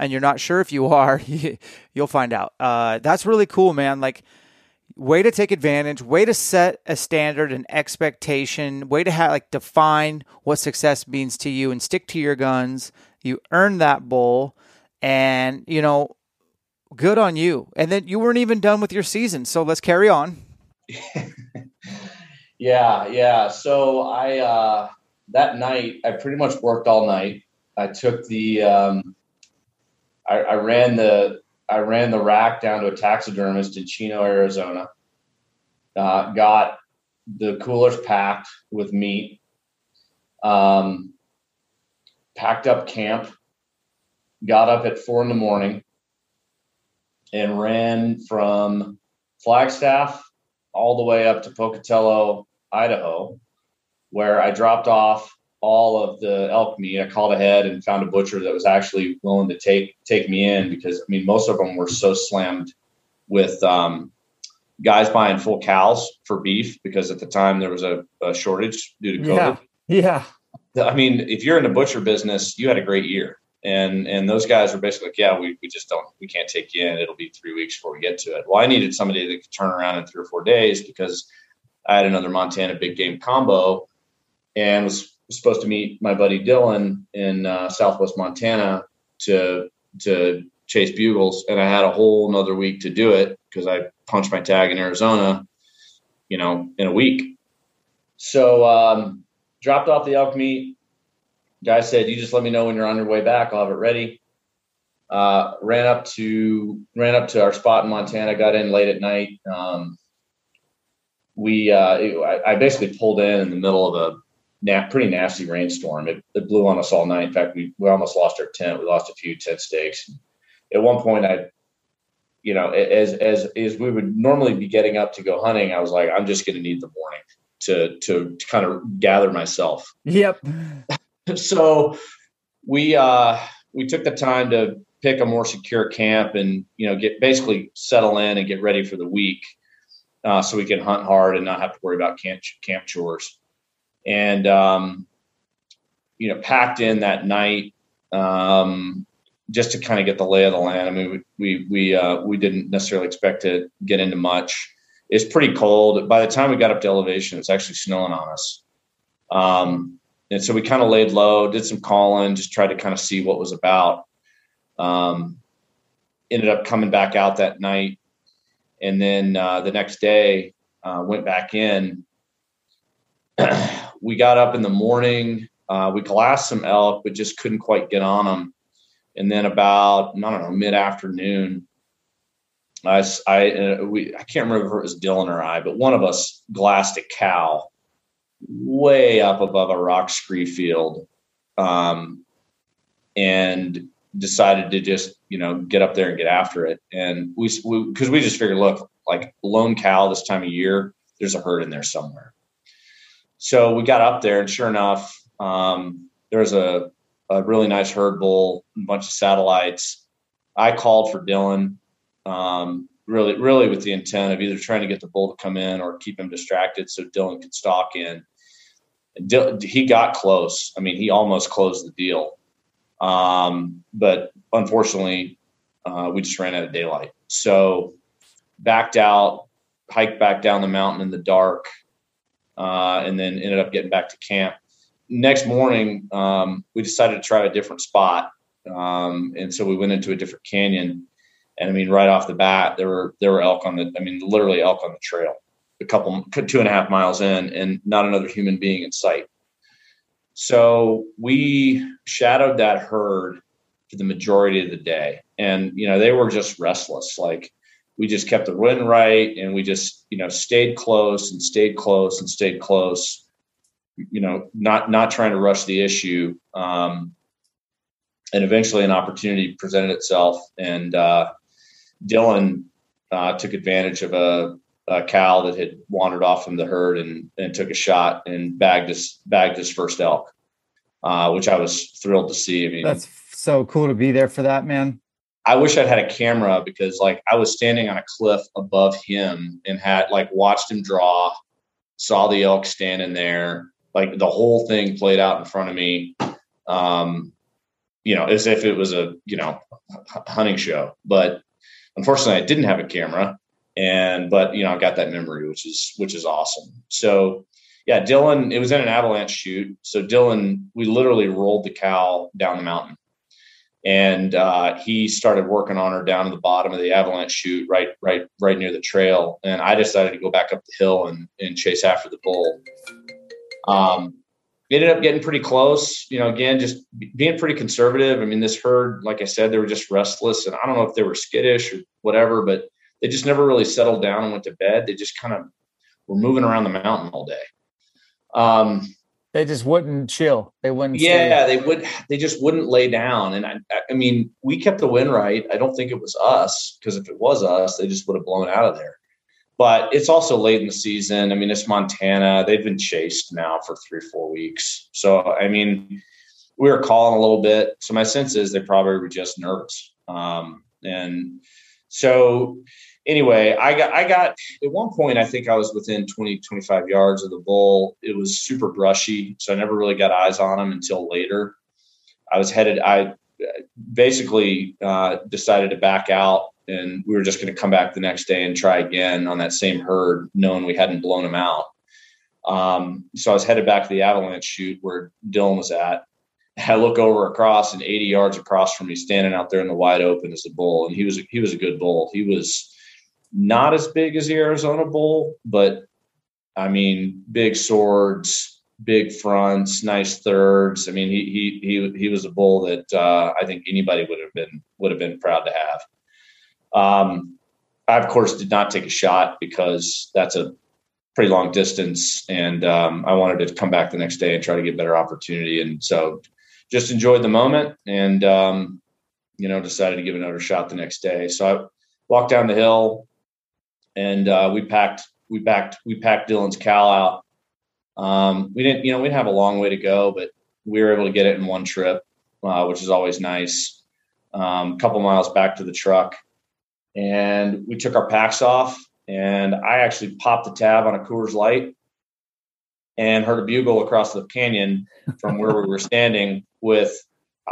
and you're not sure if you are, you'll find out. Uh, that's really cool, man. Like way to take advantage, way to set a standard and expectation, way to have like define what success means to you and stick to your guns. You earned that bowl, and you know, good on you. And then you weren't even done with your season. So let's carry on. yeah, yeah. So I uh that night I pretty much worked all night. I took the um I, I ran the I ran the rack down to a taxidermist in Chino, Arizona. Uh, got the coolers packed with meat. Um, packed up camp. Got up at four in the morning and ran from Flagstaff all the way up to Pocatello, Idaho, where I dropped off all of the elk meat. I called ahead and found a butcher that was actually willing to take take me in because I mean most of them were so slammed with um, guys buying full cows for beef because at the time there was a, a shortage due to COVID. Yeah. yeah. I mean, if you're in the butcher business, you had a great year. And and those guys were basically like, yeah, we, we just don't we can't take you in. It'll be three weeks before we get to it. Well, I needed somebody that could turn around in three or four days because I had another Montana big game combo and was supposed to meet my buddy Dylan in uh, Southwest Montana to to chase bugles, and I had a whole another week to do it because I punched my tag in Arizona, you know, in a week. So um, dropped off the elk meat, guy said, "You just let me know when you're on your way back. I'll have it ready." Uh, ran up to ran up to our spot in Montana. Got in late at night. Um, we uh, it, I, basically pulled in in the middle of a na- pretty nasty rainstorm. It, it, blew on us all night. In fact, we, we almost lost our tent. We lost a few tent stakes. At one point, I, you know, as as as we would normally be getting up to go hunting, I was like, I'm just going to need the morning to to, to kind of gather myself. Yep. so we uh we took the time to pick a more secure camp and you know get basically settle in and get ready for the week uh, so we can hunt hard and not have to worry about camp camp chores and um, you know packed in that night um, just to kind of get the lay of the land. I mean, we we we, uh, we didn't necessarily expect to get into much. It's pretty cold. By the time we got up to elevation, it's actually snowing on us. Um, and so we kind of laid low, did some calling, just tried to kind of see what was about. Um, ended up coming back out that night, and then uh, the next day uh, went back in. we got up in the morning. Uh, we glassed some elk, but just couldn't quite get on them. And then about I don't know mid afternoon, I I uh, we I can't remember if it was Dylan or I, but one of us glassed a cow way up above a rock scree field, um, and decided to just you know get up there and get after it. And we because we, we just figured, look, like lone cow this time of year, there's a herd in there somewhere. So we got up there, and sure enough, um, there was a, a really nice herd bull, a bunch of satellites. I called for Dylan, um, really, really with the intent of either trying to get the bull to come in or keep him distracted so Dylan could stalk in. And he got close. I mean, he almost closed the deal, um, but unfortunately, uh, we just ran out of daylight. So backed out, hiked back down the mountain in the dark uh, and then ended up getting back to camp. Next morning, um, we decided to try a different spot, um, and so we went into a different canyon. And I mean, right off the bat, there were there were elk on the, I mean, literally elk on the trail, a couple two and a half miles in, and not another human being in sight. So we shadowed that herd for the majority of the day, and you know they were just restless, like we just kept the wind right and we just you know stayed close and stayed close and stayed close you know not not trying to rush the issue. Um, and eventually an opportunity presented itself and uh, dylan uh, took advantage of a, a, cow that had wandered off from the herd and, and took a shot and bagged his bagged his first elk uh, which i was thrilled to see i mean that's so cool to be there for that man I wish I'd had a camera because like I was standing on a cliff above him and had like watched him draw, saw the elk standing there, like the whole thing played out in front of me. Um, you know, as if it was a, you know, hunting show. But unfortunately I didn't have a camera and but you know, I got that memory, which is which is awesome. So yeah, Dylan, it was in an avalanche chute. So Dylan, we literally rolled the cow down the mountain and uh, he started working on her down to the bottom of the avalanche chute, right, right, right near the trail. And I decided to go back up the hill and, and chase after the bull. Um, ended up getting pretty close. You know, again, just being pretty conservative. I mean, this herd, like I said, they were just restless, and I don't know if they were skittish or whatever, but they just never really settled down and went to bed. They just kind of were moving around the mountain all day. Um, they just wouldn't chill. They wouldn't. Yeah, stay. they would. They just wouldn't lay down. And I, I mean, we kept the wind right. I don't think it was us because if it was us, they just would have blown out of there. But it's also late in the season. I mean, it's Montana. They've been chased now for three, four weeks. So I mean, we were calling a little bit. So my sense is they probably were just nervous. Um, and so anyway, I got, I got at one point, I think I was within 20, 25 yards of the bull. It was super brushy. So I never really got eyes on him until later. I was headed, I basically uh, decided to back out and we were just going to come back the next day and try again on that same herd, knowing we hadn't blown him out. Um, so I was headed back to the avalanche chute where Dylan was at. I look over across and 80 yards across from me, standing out there in the wide open is a bull, and he was he was a good bull. He was not as big as the Arizona bull, but I mean, big swords, big fronts, nice thirds. I mean, he he he he was a bull that uh, I think anybody would have been would have been proud to have. Um, I of course did not take a shot because that's a pretty long distance, and um, I wanted to come back the next day and try to get a better opportunity. And so, just enjoyed the moment, and um, you know, decided to give another shot the next day. So I walked down the hill, and uh, we packed we packed we packed Dylan's cow out um, we didn't, you know, we didn't have a long way to go, but we were able to get it in one trip, uh, which is always nice. Um, a couple miles back to the truck, and we took our packs off, and I actually popped the tab on a Coors Light and heard a bugle across the canyon from where we were standing with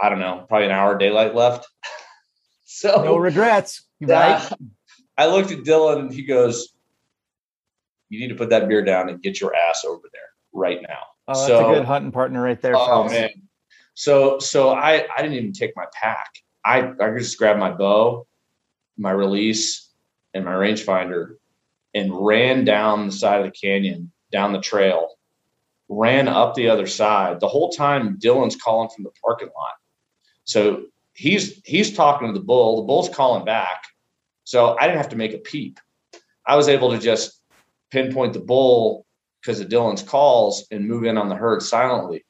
I don't know, probably an hour daylight left. so no regrets, right? Uh, I looked at Dylan and he goes, You need to put that beer down and get your ass over there right now. Oh, that's so, a good hunting partner right there. Oh man. So so I I didn't even take my pack. I I just grabbed my bow, my release, and my rangefinder, and ran down the side of the canyon, down the trail, ran up the other side. The whole time Dylan's calling from the parking lot. So he's he's talking to the bull. The bull's calling back. So I didn't have to make a peep. I was able to just pinpoint the bull because of Dylan's calls and move in on the herd silently.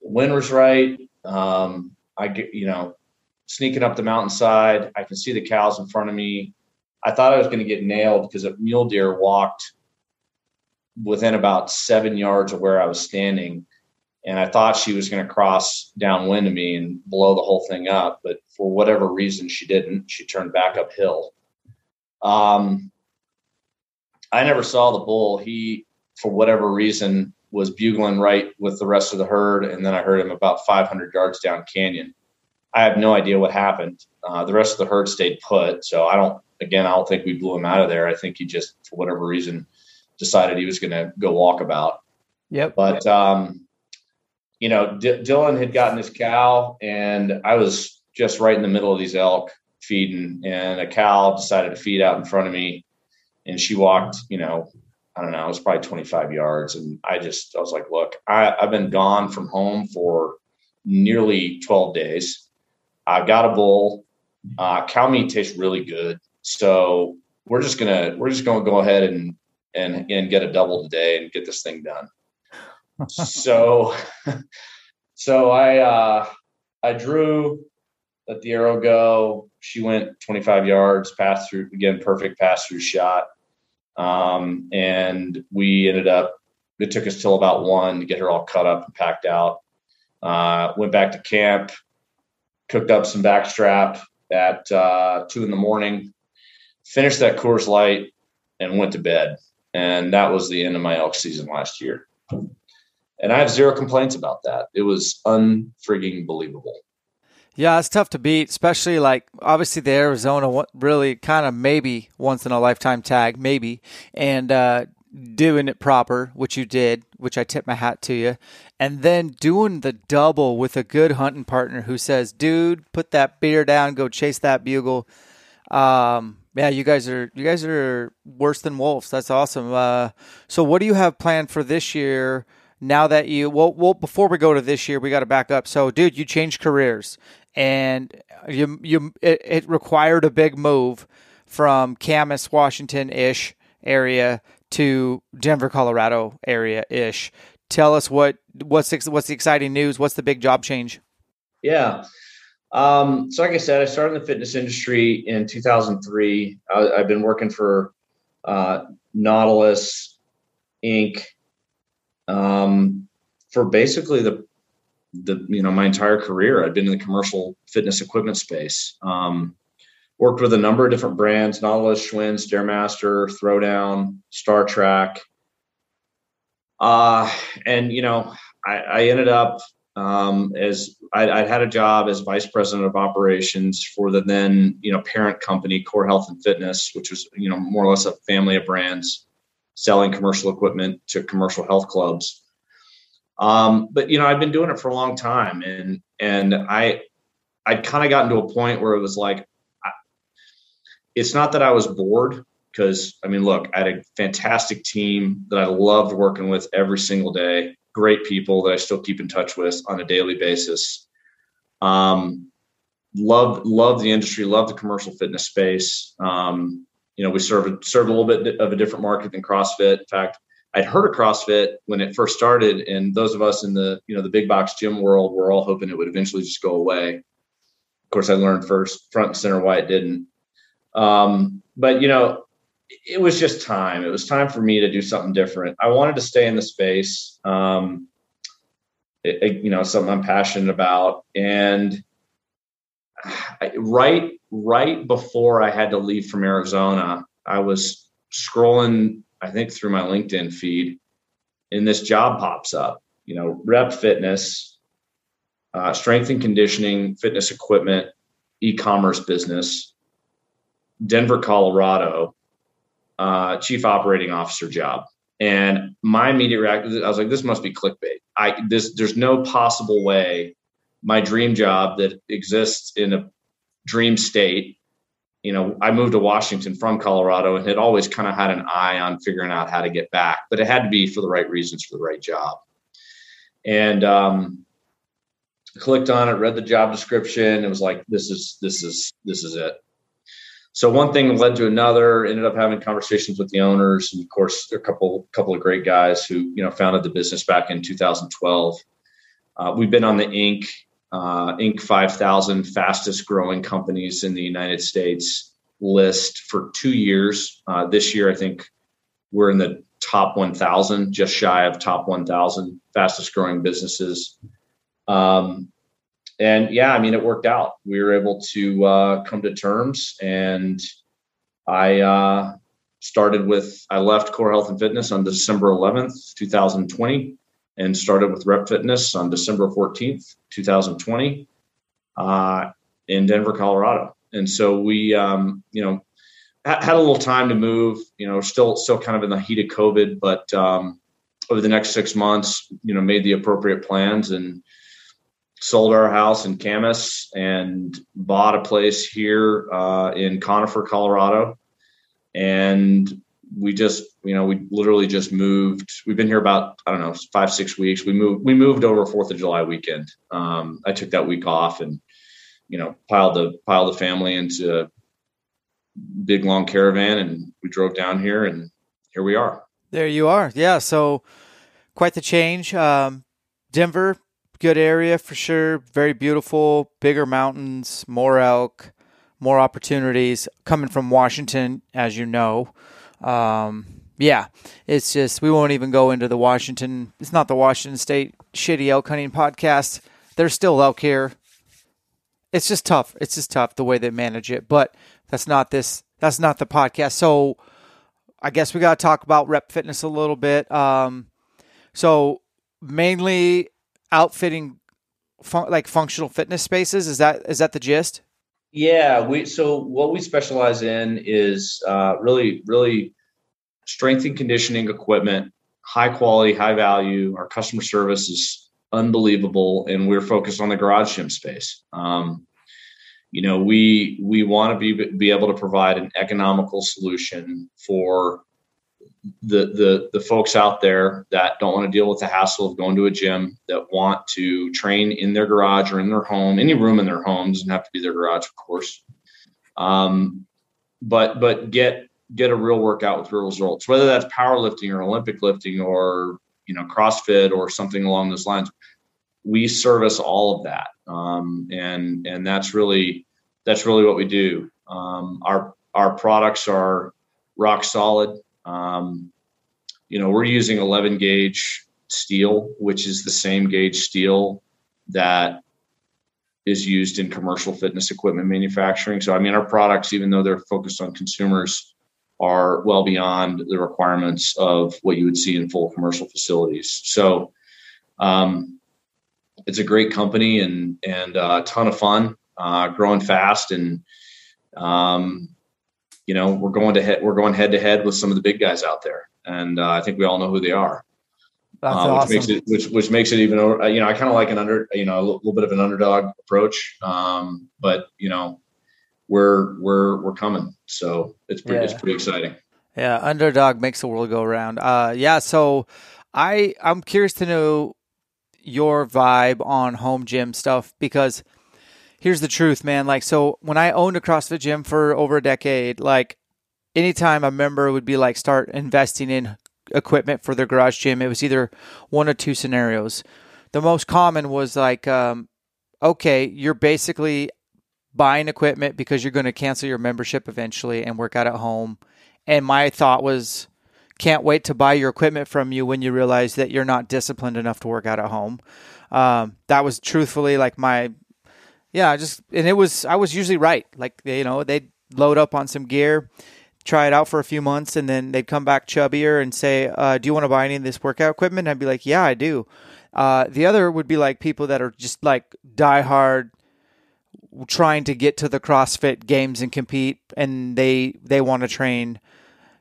The wind was right. Um, I get, you know, sneaking up the mountainside. I can see the cows in front of me. I thought I was going to get nailed because a mule deer walked within about seven yards of where I was standing. And I thought she was going to cross downwind of me and blow the whole thing up. But for whatever reason, she didn't. She turned back uphill. Um, I never saw the bull. He, for whatever reason, was bugling right with the rest of the herd, and then I heard him about 500 yards down canyon. I have no idea what happened. Uh, the rest of the herd stayed put, so I don't. Again, I don't think we blew him out of there. I think he just, for whatever reason, decided he was going to go walkabout. Yep. But um, you know, D- Dylan had gotten his cow, and I was just right in the middle of these elk feeding, and a cow decided to feed out in front of me and she walked, you know, I don't know, it was probably 25 yards. And I just, I was like, look, I, I've been gone from home for nearly 12 days. I've got a bull. Uh, cow meat tastes really good. So we're just gonna, we're just gonna go ahead and, and, and get a double today and get this thing done. so, so I, uh, I drew, let the arrow go. She went 25 yards, passed through again, perfect pass through shot. Um, and we ended up, it took us till about one to get her all cut up and packed out. Uh, went back to camp, cooked up some backstrap at uh, two in the morning, finished that Coors Light, and went to bed. And that was the end of my elk season last year. And I have zero complaints about that. It was unfrigging believable. Yeah, it's tough to beat, especially like obviously the Arizona really kind of maybe once in a lifetime tag, maybe, and uh, doing it proper, which you did, which I tip my hat to you, and then doing the double with a good hunting partner who says, "Dude, put that beer down, go chase that bugle." Um, yeah, you guys are you guys are worse than wolves. That's awesome. Uh, so, what do you have planned for this year? Now that you well, well, before we go to this year, we got to back up. So, dude, you changed careers and you you it, it required a big move from Camas, Washington ish area to Denver, Colorado area ish. Tell us what what's what's the exciting news? What's the big job change? Yeah. Um, so, like I said, I started in the fitness industry in 2003. I, have been working for uh, Nautilus Inc. Um, for basically the the you know my entire career i've been in the commercial fitness equipment space um, worked with a number of different brands nautilus schwinn stairmaster throwdown Star Trac uh, and you know i, I ended up um, as I, I had a job as vice president of operations for the then you know parent company core health and fitness which was you know more or less a family of brands selling commercial equipment to commercial health clubs. Um, but you know, I've been doing it for a long time, and and I I'd kind of gotten to a point where it was like, I, it's not that I was bored, because I mean, look, I had a fantastic team that I loved working with every single day. Great people that I still keep in touch with on a daily basis. Um, love love the industry, love the commercial fitness space. Um, you know, we serve serve a little bit of a different market than CrossFit. In fact, I'd heard of CrossFit when it first started, and those of us in the you know the big box gym world were all hoping it would eventually just go away. Of course, I learned first front and center why it didn't. Um, but you know, it was just time. It was time for me to do something different. I wanted to stay in the space. Um, it, it, you know, something I'm passionate about, and I, right right before I had to leave from Arizona, I was scrolling, I think, through my LinkedIn feed, and this job pops up. You know, Rep Fitness, uh, strength and conditioning, fitness equipment, e-commerce business, Denver, Colorado, uh, chief operating officer job. And my immediate reaction, I was like, this must be clickbait. I this there's no possible way my dream job that exists in a dream state. You know, I moved to Washington from Colorado and had always kind of had an eye on figuring out how to get back, but it had to be for the right reasons for the right job. And um, clicked on it, read the job description. It was like, this is this is this is it. So one thing led to another. Ended up having conversations with the owners, and of course, a couple couple of great guys who you know founded the business back in 2012. Uh, we've been on the Inc uh, Inc. 5000 fastest growing companies in the United States list for two years. Uh, this year, I think we're in the top 1,000, just shy of top 1,000 fastest growing businesses. Um, and yeah, I mean, it worked out. We were able to uh, come to terms, and I uh, started with I left Core Health and Fitness on December 11th, 2020 and started with Rep Fitness on December 14th, 2020, uh, in Denver, Colorado. And so we, um, you know, had a little time to move. You know, still still kind of in the heat of COVID, but um, over the next six months, you know, made the appropriate plans and sold our house in Camas and bought a place here uh, in Conifer, Colorado, and we just you know we literally just moved. We've been here about i don't know five six weeks. We moved we moved over fourth of july weekend. Um, i took that week off and you know piled the piled the family into a big long caravan and we drove down here and here we are. There you are. Yeah so quite the change. Um, denver good area for sure very beautiful bigger mountains more elk more opportunities coming from washington as you know um, yeah, it's just we won't even go into the Washington. It's not the Washington State shitty elk hunting podcast. There's still elk here. It's just tough. It's just tough the way they manage it. But that's not this. That's not the podcast. So I guess we got to talk about rep fitness a little bit. Um, so mainly outfitting fun- like functional fitness spaces. Is that is that the gist? Yeah, we so what we specialize in is uh, really, really strength and conditioning equipment, high quality, high value. Our customer service is unbelievable, and we're focused on the garage gym space. Um, you know, we we want to be be able to provide an economical solution for the the the folks out there that don't want to deal with the hassle of going to a gym that want to train in their garage or in their home any room in their home doesn't have to be their garage of course. Um, but but get get a real workout with real results whether that's powerlifting or olympic lifting or you know crossfit or something along those lines. We service all of that um, and and that's really that's really what we do. Um, our our products are rock solid um, you know, we're using 11 gauge steel, which is the same gauge steel that is used in commercial fitness equipment manufacturing. So, I mean, our products, even though they're focused on consumers, are well beyond the requirements of what you would see in full commercial facilities. So, um, it's a great company and and uh, a ton of fun, uh, growing fast, and um, you know we're going to head we're going head to head with some of the big guys out there, and uh, I think we all know who they are. That's uh, awesome. Which makes it which which makes it even uh, you know I kind of like an under you know a little, little, bit of an underdog approach, um, but you know we're we're we're coming. So it's pretty yeah. it's pretty exciting. Yeah, underdog makes the world go around. Uh, yeah, so I I'm curious to know your vibe on home gym stuff because here's the truth, man. Like, so when I owned a CrossFit gym for over a decade, like anytime a member would be like start investing in equipment for their garage gym, it was either one or two scenarios. The most common was like, um, okay, you're basically buying equipment because you're going to cancel your membership eventually and work out at home. And my thought was, can't wait to buy your equipment from you when you realize that you're not disciplined enough to work out at home. Um, that was truthfully like my, yeah, I just, and it was, I was usually right. Like, you know, they'd load up on some gear, try it out for a few months, and then they'd come back chubbier and say, uh, do you want to buy any of this workout equipment? And I'd be like, yeah, I do. Uh, the other would be like people that are just like diehard trying to get to the CrossFit games and compete and they they want to train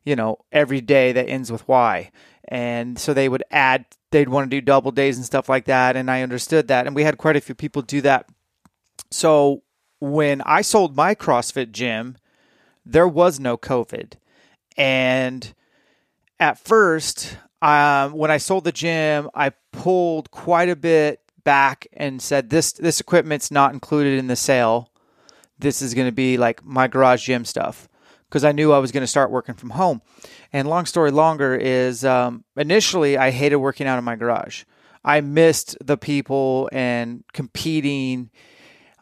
you know every day that ends with Y and so they would add they'd want to do double days and stuff like that and I understood that and we had quite a few people do that so when I sold my CrossFit gym there was no COVID and at first um, when I sold the gym I pulled quite a bit back and said this this equipment's not included in the sale. This is going to be like my garage gym stuff because I knew I was going to start working from home. And long story longer is um, initially I hated working out in my garage. I missed the people and competing.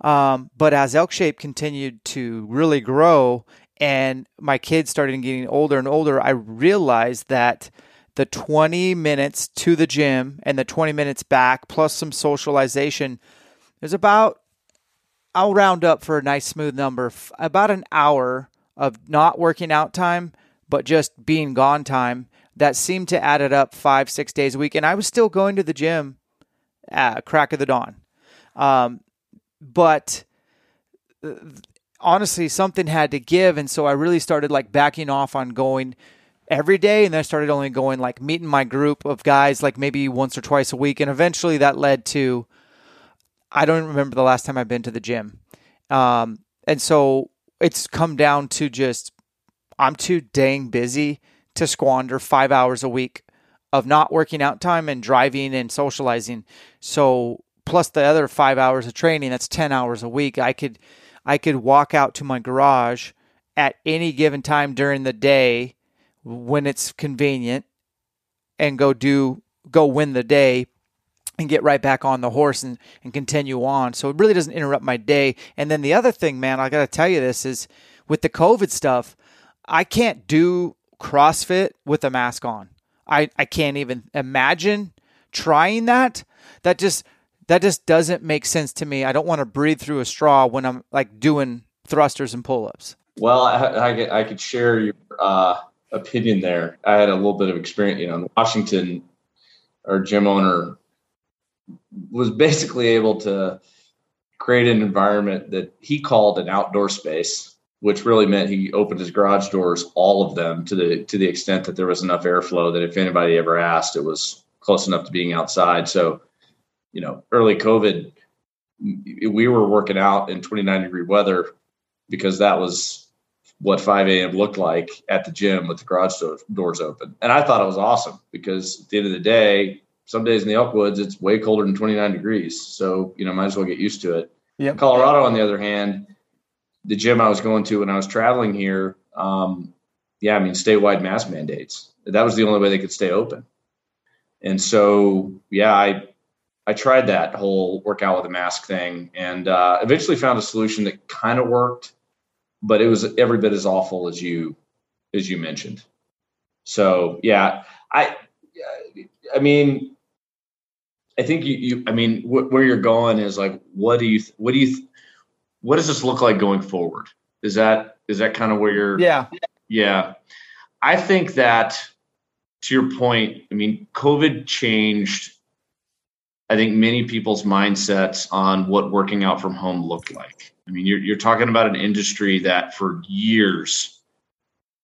Um, but as Elk Shape continued to really grow and my kids started getting older and older, I realized that the 20 minutes to the gym and the 20 minutes back plus some socialization is about I'll round up for a nice smooth number about an hour of not working out time but just being gone time that seemed to add it up 5 6 days a week. And I was still going to the gym at crack of the dawn. Um, but uh, honestly something had to give and so I really started like backing off on going every day and then I started only going like meeting my group of guys like maybe once or twice a week and eventually that led to I don't remember the last time I've been to the gym. Um, and so it's come down to just I'm too dang busy to squander 5 hours a week of not working out time and driving and socializing. So plus the other 5 hours of training that's 10 hours a week. I could I could walk out to my garage at any given time during the day when it's convenient and go do go win the day and get right back on the horse and, and continue on. So it really doesn't interrupt my day. And then the other thing, man, I got to tell you this is with the COVID stuff, I can't do CrossFit with a mask on. I, I can't even imagine trying that. That just that just doesn't make sense to me. I don't want to breathe through a straw when I'm like doing thrusters and pull-ups. Well, I, I, I could share your uh, opinion there. I had a little bit of experience, you know, in Washington, our gym owner was basically able to create an environment that he called an outdoor space, which really meant he opened his garage doors, all of them, to the to the extent that there was enough airflow that if anybody ever asked, it was close enough to being outside. So, you know, early COVID, we were working out in 29 degree weather because that was what 5 a.m. looked like at the gym with the garage doors open. And I thought it was awesome because at the end of the day, some days in the Elkwoods, it's way colder than 29 degrees. So, you know, might as well get used to it. Yep. Colorado, on the other hand, the gym I was going to when I was traveling here, um, yeah, I mean, statewide mask mandates. That was the only way they could stay open. And so, yeah, I I tried that whole workout with a mask thing and uh, eventually found a solution that kind of worked but it was every bit as awful as you as you mentioned. So yeah, I I mean, I think you, you I mean, wh- where you're going is like, what do you what do you what does this look like going forward? Is that is that kind of where you're? Yeah, yeah. I think that to your point, I mean, COVID changed. I think many people's mindsets on what working out from home looked like. I mean, you're, you're talking about an industry that for years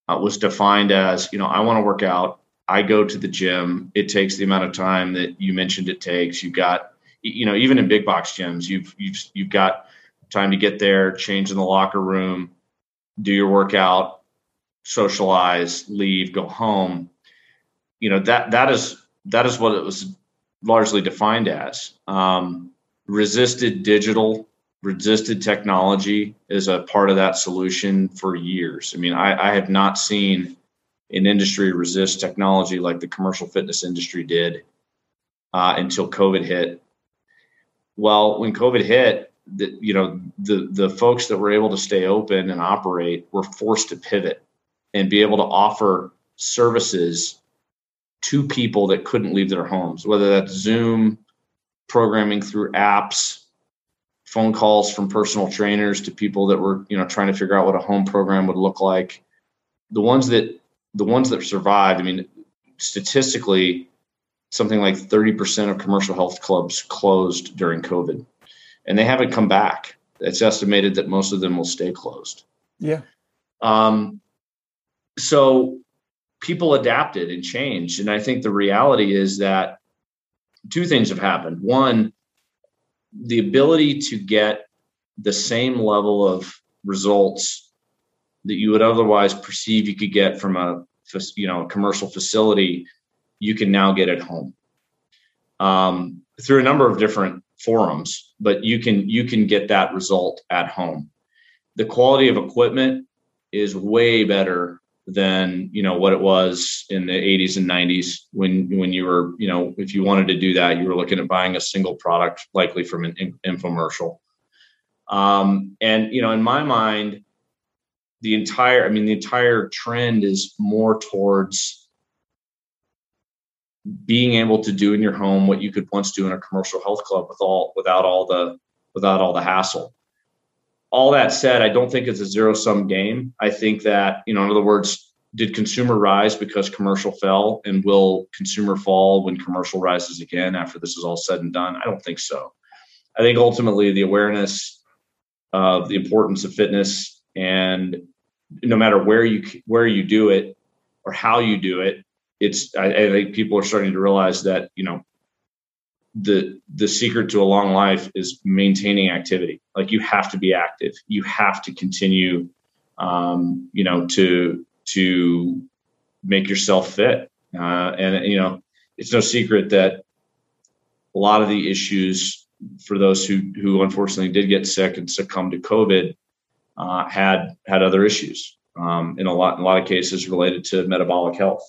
uh, was defined as, you know, I want to work out. I go to the gym. It takes the amount of time that you mentioned it takes. You've got, you know, even in big box gyms, you've you've you've got time to get there, change in the locker room, do your workout, socialize, leave, go home. You know that that is that is what it was largely defined as. Um, resisted digital, resisted technology is a part of that solution for years. I mean, I, I have not seen an industry resist technology like the commercial fitness industry did uh, until COVID hit. Well, when COVID hit, the, you know the the folks that were able to stay open and operate were forced to pivot and be able to offer services to people that couldn't leave their homes, whether that's Zoom, programming through apps, phone calls from personal trainers to people that were you know trying to figure out what a home program would look like. The ones that the ones that survived, I mean, statistically, something like 30% of commercial health clubs closed during COVID, and they haven't come back. It's estimated that most of them will stay closed. Yeah. Um, so people adapted and changed. And I think the reality is that two things have happened. One, the ability to get the same level of results that you would otherwise perceive you could get from a you know commercial facility, you can now get at home um, through a number of different forums. But you can you can get that result at home. The quality of equipment is way better than you know what it was in the 80s and 90s when when you were you know if you wanted to do that you were looking at buying a single product likely from an infomercial. Um, and you know in my mind the entire i mean the entire trend is more towards being able to do in your home what you could once do in a commercial health club with all without all the without all the hassle all that said, I don't think it's a zero sum game. I think that, you know, in other words, did consumer rise because commercial fell and will consumer fall when commercial rises again after this is all said and done? I don't think so. I think ultimately the awareness of the importance of fitness and no matter where you where you do it or how you do it, it's I, I think people are starting to realize that you know the the secret to a long life is maintaining activity. Like you have to be active. You have to continue um, you know to to make yourself fit. Uh, and you know it's no secret that a lot of the issues for those who who unfortunately did get sick and succumb to covid uh, had had other issues um, in a lot in a lot of cases related to metabolic health.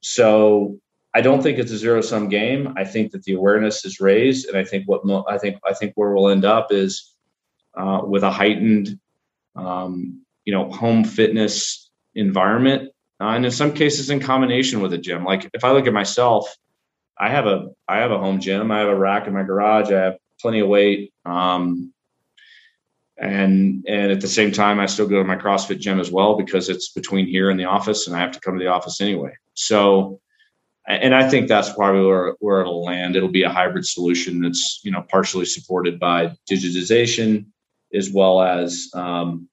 So I don't think it's a zero sum game. I think that the awareness is raised, and I think what I think I think where we'll end up is uh, with a heightened, um, you know, home fitness environment, uh, and in some cases in combination with a gym. Like if I look at myself, I have a I have a home gym. I have a rack in my garage. I have plenty of weight. Um, and and at the same time, I still go to my CrossFit gym as well because it's between here and the office, and I have to come to the office anyway. So and I think that's probably where, it'll land. It'll be a hybrid solution that's you know partially supported by digitization as well as um,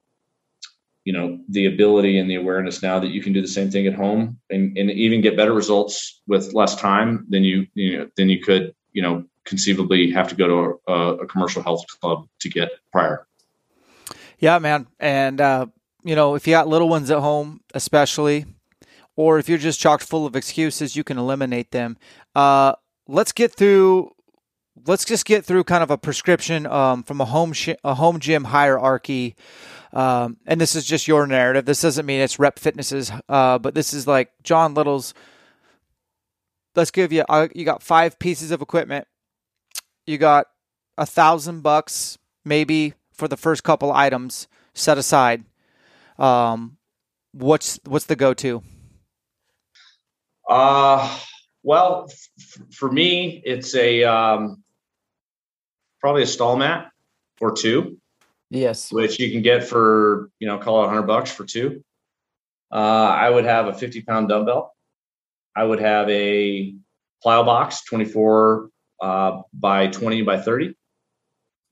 you know the ability and the awareness now that you can do the same thing at home and, and even get better results with less time than you you know than you could you know conceivably have to go to a, a commercial health club to get prior. Yeah, man, and uh, you know if you got little ones at home, especially or if you're just chocked full of excuses, you can eliminate them. Uh, let's get through. Let's just get through kind of a prescription um, from a home sh- a home gym hierarchy. Um, and this is just your narrative. This doesn't mean it's Rep Fitness's, uh, but this is like John Little's. Let's give you. Uh, you got five pieces of equipment. You got a thousand bucks maybe for the first couple items set aside. Um, what's what's the go to? Uh, well, f- for me, it's a um, probably a stall mat or two. Yes, which you can get for you know call it 100 bucks for two. Uh, I would have a 50 pound dumbbell. I would have a plyo box, 24 uh, by 20 by 30,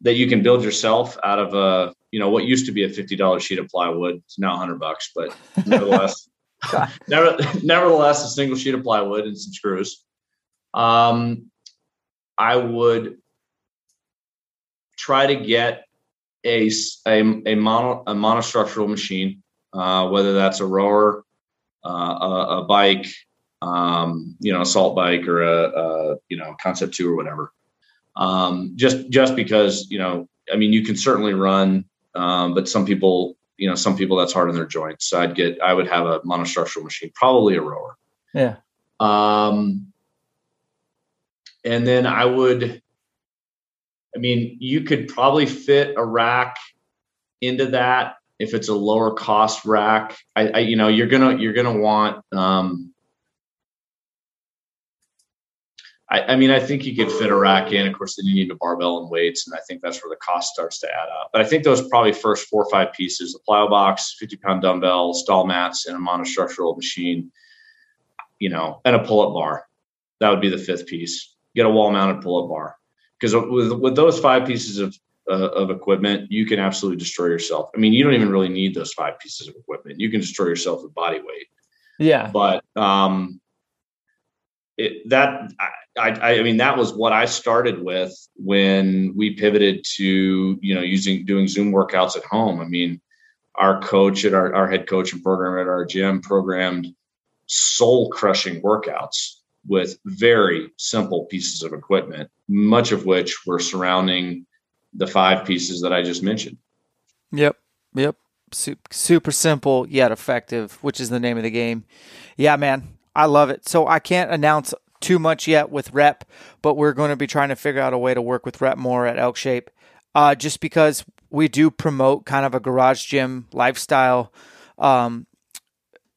that you can build yourself out of a you know what used to be a $50 sheet of plywood. It's now 100 bucks, but nevertheless. Never, nevertheless, a single sheet of plywood and some screws. Um, I would try to get a a, a mono a monostructural machine, uh, whether that's a rower, uh, a, a, bike, um, you know, assault bike or a, a, you know concept two or whatever. Um, just just because you know, I mean, you can certainly run, um, but some people, you know, some people that's hard on their joints. So I'd get, I would have a monostructural machine, probably a rower. Yeah. Um, and then I would, I mean, you could probably fit a rack into that if it's a lower cost rack. I, I you know, you're gonna you're gonna want. Um, I, I mean, I think you could fit a rack in. Of course, then you need a barbell and weights, and I think that's where the cost starts to add up. But I think those probably first four or five pieces: a plyo box, 50 pound dumbbell, stall mats, and a monostructural machine. You know, and a pull up bar. That would be the fifth piece. Get a wall mounted pull up bar because with with those five pieces of uh, of equipment, you can absolutely destroy yourself. I mean, you don't even really need those five pieces of equipment. You can destroy yourself with body weight. Yeah. But um, it, that I, I, I mean that was what I started with when we pivoted to you know using doing Zoom workouts at home. I mean, our coach at our, our head coach and program at our gym programmed soul crushing workouts with very simple pieces of equipment, much of which were surrounding the five pieces that I just mentioned. Yep. Yep. Super simple yet effective, which is the name of the game. Yeah, man. I love it. So I can't announce too much yet with Rep, but we're going to be trying to figure out a way to work with Rep more at Elk Shape, uh, just because we do promote kind of a garage gym lifestyle. Um,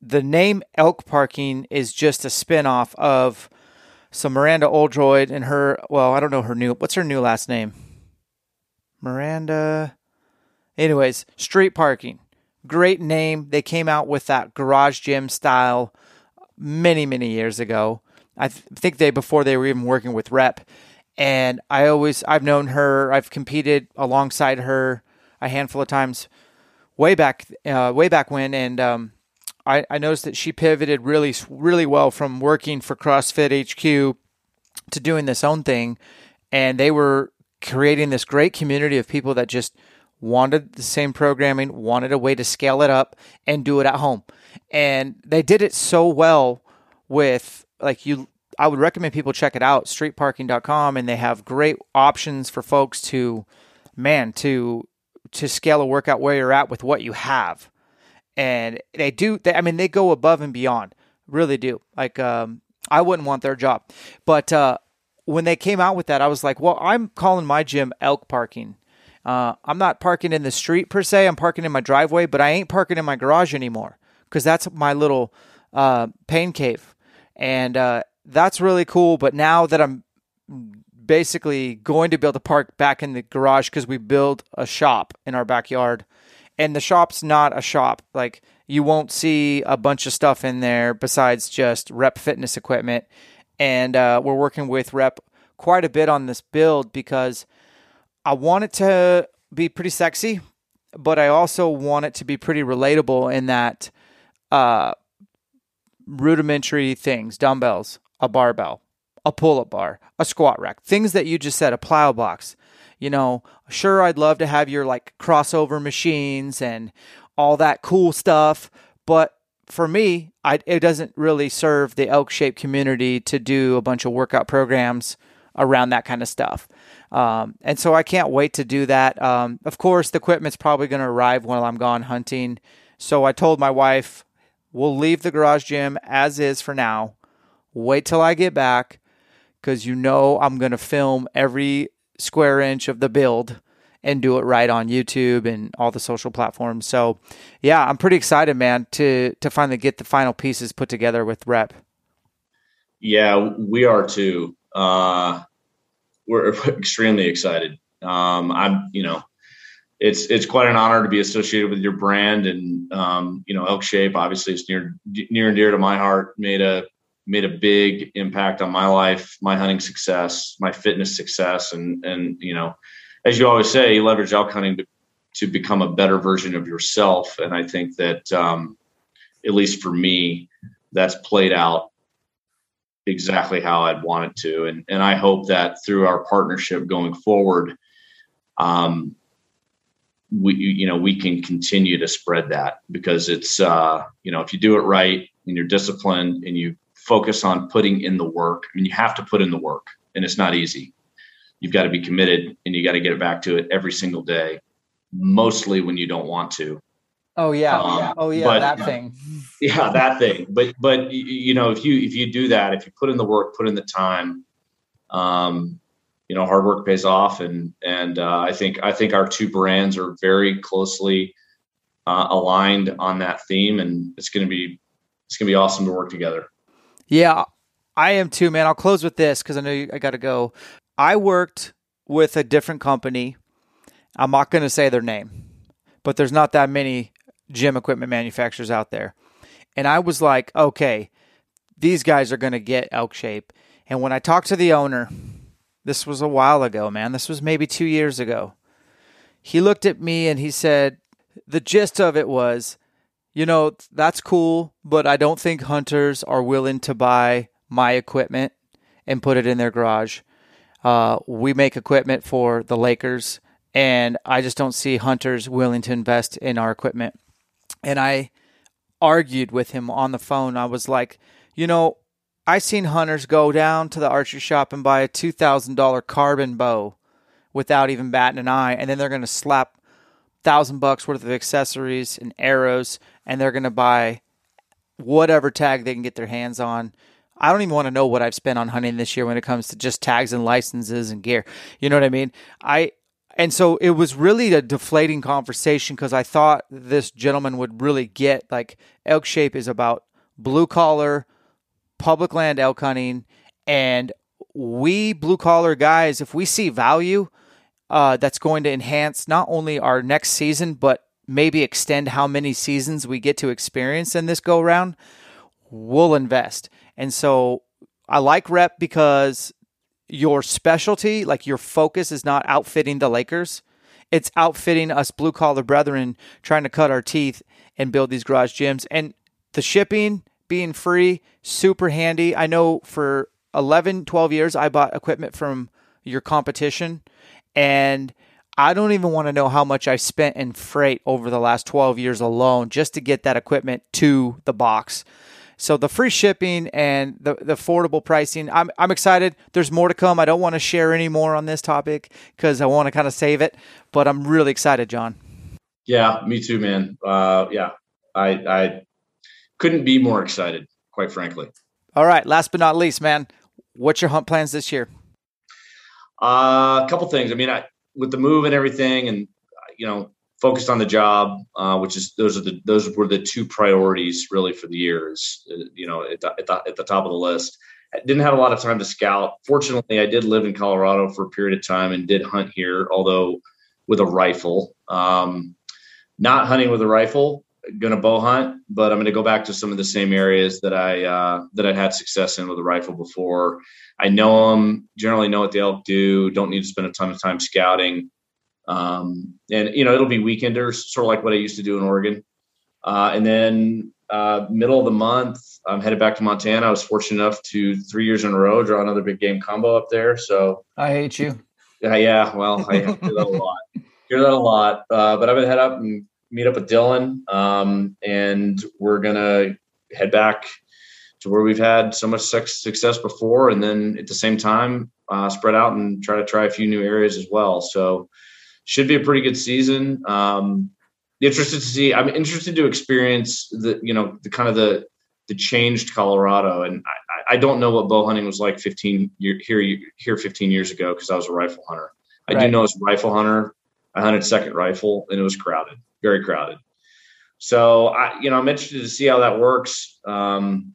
the name Elk Parking is just a spinoff of so Miranda Oldroyd and her. Well, I don't know her new. What's her new last name? Miranda. Anyways, Street Parking. Great name. They came out with that garage gym style many, many years ago. I th- think they before they were even working with Rep. And I always I've known her. I've competed alongside her a handful of times, way back uh, way back when. And um, I, I noticed that she pivoted really, really well from working for CrossFit HQ to doing this own thing. And they were creating this great community of people that just wanted the same programming, wanted a way to scale it up and do it at home. And they did it so well with like you I would recommend people check it out, streetparking.com and they have great options for folks to man to to scale a workout where you're at with what you have and they do. They, I mean, they go above and beyond. Really do. Like, um, I wouldn't want their job, but uh, when they came out with that, I was like, well, I'm calling my gym elk parking. Uh, I'm not parking in the street per se. I'm parking in my driveway, but I ain't parking in my garage anymore because that's my little uh, pain cave, and uh, that's really cool. But now that I'm basically going to build a park back in the garage because we build a shop in our backyard and the shop's not a shop. Like you won't see a bunch of stuff in there besides just Rep fitness equipment. And uh, we're working with Rep quite a bit on this build because I want it to be pretty sexy, but I also want it to be pretty relatable in that uh, rudimentary things, dumbbells, a barbell, a pull-up bar, a squat rack, things that you just said, a plyo box you know, sure, I'd love to have your like crossover machines and all that cool stuff, but for me, I, it doesn't really serve the elk shape community to do a bunch of workout programs around that kind of stuff. Um, and so I can't wait to do that. Um, of course, the equipment's probably going to arrive while I'm gone hunting. So I told my wife, we'll leave the garage gym as is for now. Wait till I get back because you know I'm going to film every square inch of the build and do it right on YouTube and all the social platforms. So, yeah, I'm pretty excited, man, to to finally get the final pieces put together with Rep. Yeah, we are too. Uh, we're extremely excited. Um, I'm, you know, it's it's quite an honor to be associated with your brand, and um, you know, Elk Shape obviously is near near and dear to my heart. Made a made a big impact on my life, my hunting success, my fitness success, and and you know, as you always say, you leverage elk hunting to, to become a better version of yourself. And I think that, um, at least for me, that's played out exactly how I'd want it to. And and I hope that through our partnership going forward, um, we you know we can continue to spread that because it's uh, you know if you do it right and you're disciplined and you focus on putting in the work. I mean, you have to put in the work, and it's not easy. You've got to be committed, and you got to get it back to it every single day. Mostly when you don't want to. Oh yeah, um, oh yeah, but, that thing. Yeah, that thing. But but you know, if you if you do that, if you put in the work, put in the time, um, you know, hard work pays off, and and uh, I think I think our two brands are very closely uh, aligned on that theme, and it's going to be it's going to be awesome to work together. Yeah, I am too, man. I'll close with this because I know you, I got to go. I worked with a different company. I'm not going to say their name, but there's not that many gym equipment manufacturers out there. And I was like, okay, these guys are going to get elk shape. And when I talked to the owner, this was a while ago, man. This was maybe two years ago. He looked at me and he said, the gist of it was, you know, that's cool, but I don't think hunters are willing to buy my equipment and put it in their garage. Uh, we make equipment for the Lakers, and I just don't see hunters willing to invest in our equipment. And I argued with him on the phone. I was like, you know, I seen hunters go down to the archery shop and buy a two thousand dollar carbon bow without even batting an eye, and then they're going to slap thousand bucks worth of accessories and arrows, and they're going to buy whatever tag they can get their hands on. I don't even want to know what I've spent on hunting this year when it comes to just tags and licenses and gear. You know what I mean? I and so it was really a deflating conversation because I thought this gentleman would really get like elk shape is about blue collar, public land elk hunting, and we blue collar guys, if we see value, uh, that's going to enhance not only our next season, but maybe extend how many seasons we get to experience in this go round, we'll invest. And so I like rep because your specialty, like your focus, is not outfitting the Lakers. It's outfitting us blue collar brethren trying to cut our teeth and build these garage gyms. And the shipping being free, super handy. I know for 11, 12 years, I bought equipment from your competition and I don't even want to know how much I spent in freight over the last 12 years alone just to get that equipment to the box. So the free shipping and the, the affordable pricing, I'm, I'm excited. There's more to come. I don't want to share any more on this topic because I want to kind of save it, but I'm really excited, John. Yeah, me too, man. Uh, yeah, I, I couldn't be more excited, quite frankly. All right. Last but not least, man, what's your hunt plans this year? Uh, a couple things. I mean, I, with the move and everything, and you know, focused on the job, uh, which is those are the those were the two priorities really for the years. Uh, you know, at the, at the, at the top of the list. I didn't have a lot of time to scout. Fortunately, I did live in Colorado for a period of time and did hunt here, although with a rifle. Um, not hunting with a rifle, going to bow hunt, but I'm going to go back to some of the same areas that I uh, that I had success in with a rifle before. I know them, generally know what the elk do. Don't need to spend a ton of time scouting, um, and you know it'll be weekenders, sort of like what I used to do in Oregon. Uh, and then uh, middle of the month, I'm headed back to Montana. I was fortunate enough to three years in a row draw another big game combo up there. So I hate you. Yeah, yeah. Well, I hear that a lot. Hear that a lot. Uh, but I'm gonna head up and meet up with Dylan, um, and we're gonna head back to where we've had so much success before, and then at the same time uh, spread out and try to try a few new areas as well. So should be a pretty good season. Um, interested to see. I'm interested to experience the you know the kind of the the changed Colorado, and I, I don't know what bow hunting was like 15 year, here here 15 years ago because I was a rifle hunter. I right. do know as a rifle hunter, I hunted second rifle and it was crowded very crowded. So I, you know, I'm interested to see how that works. Um,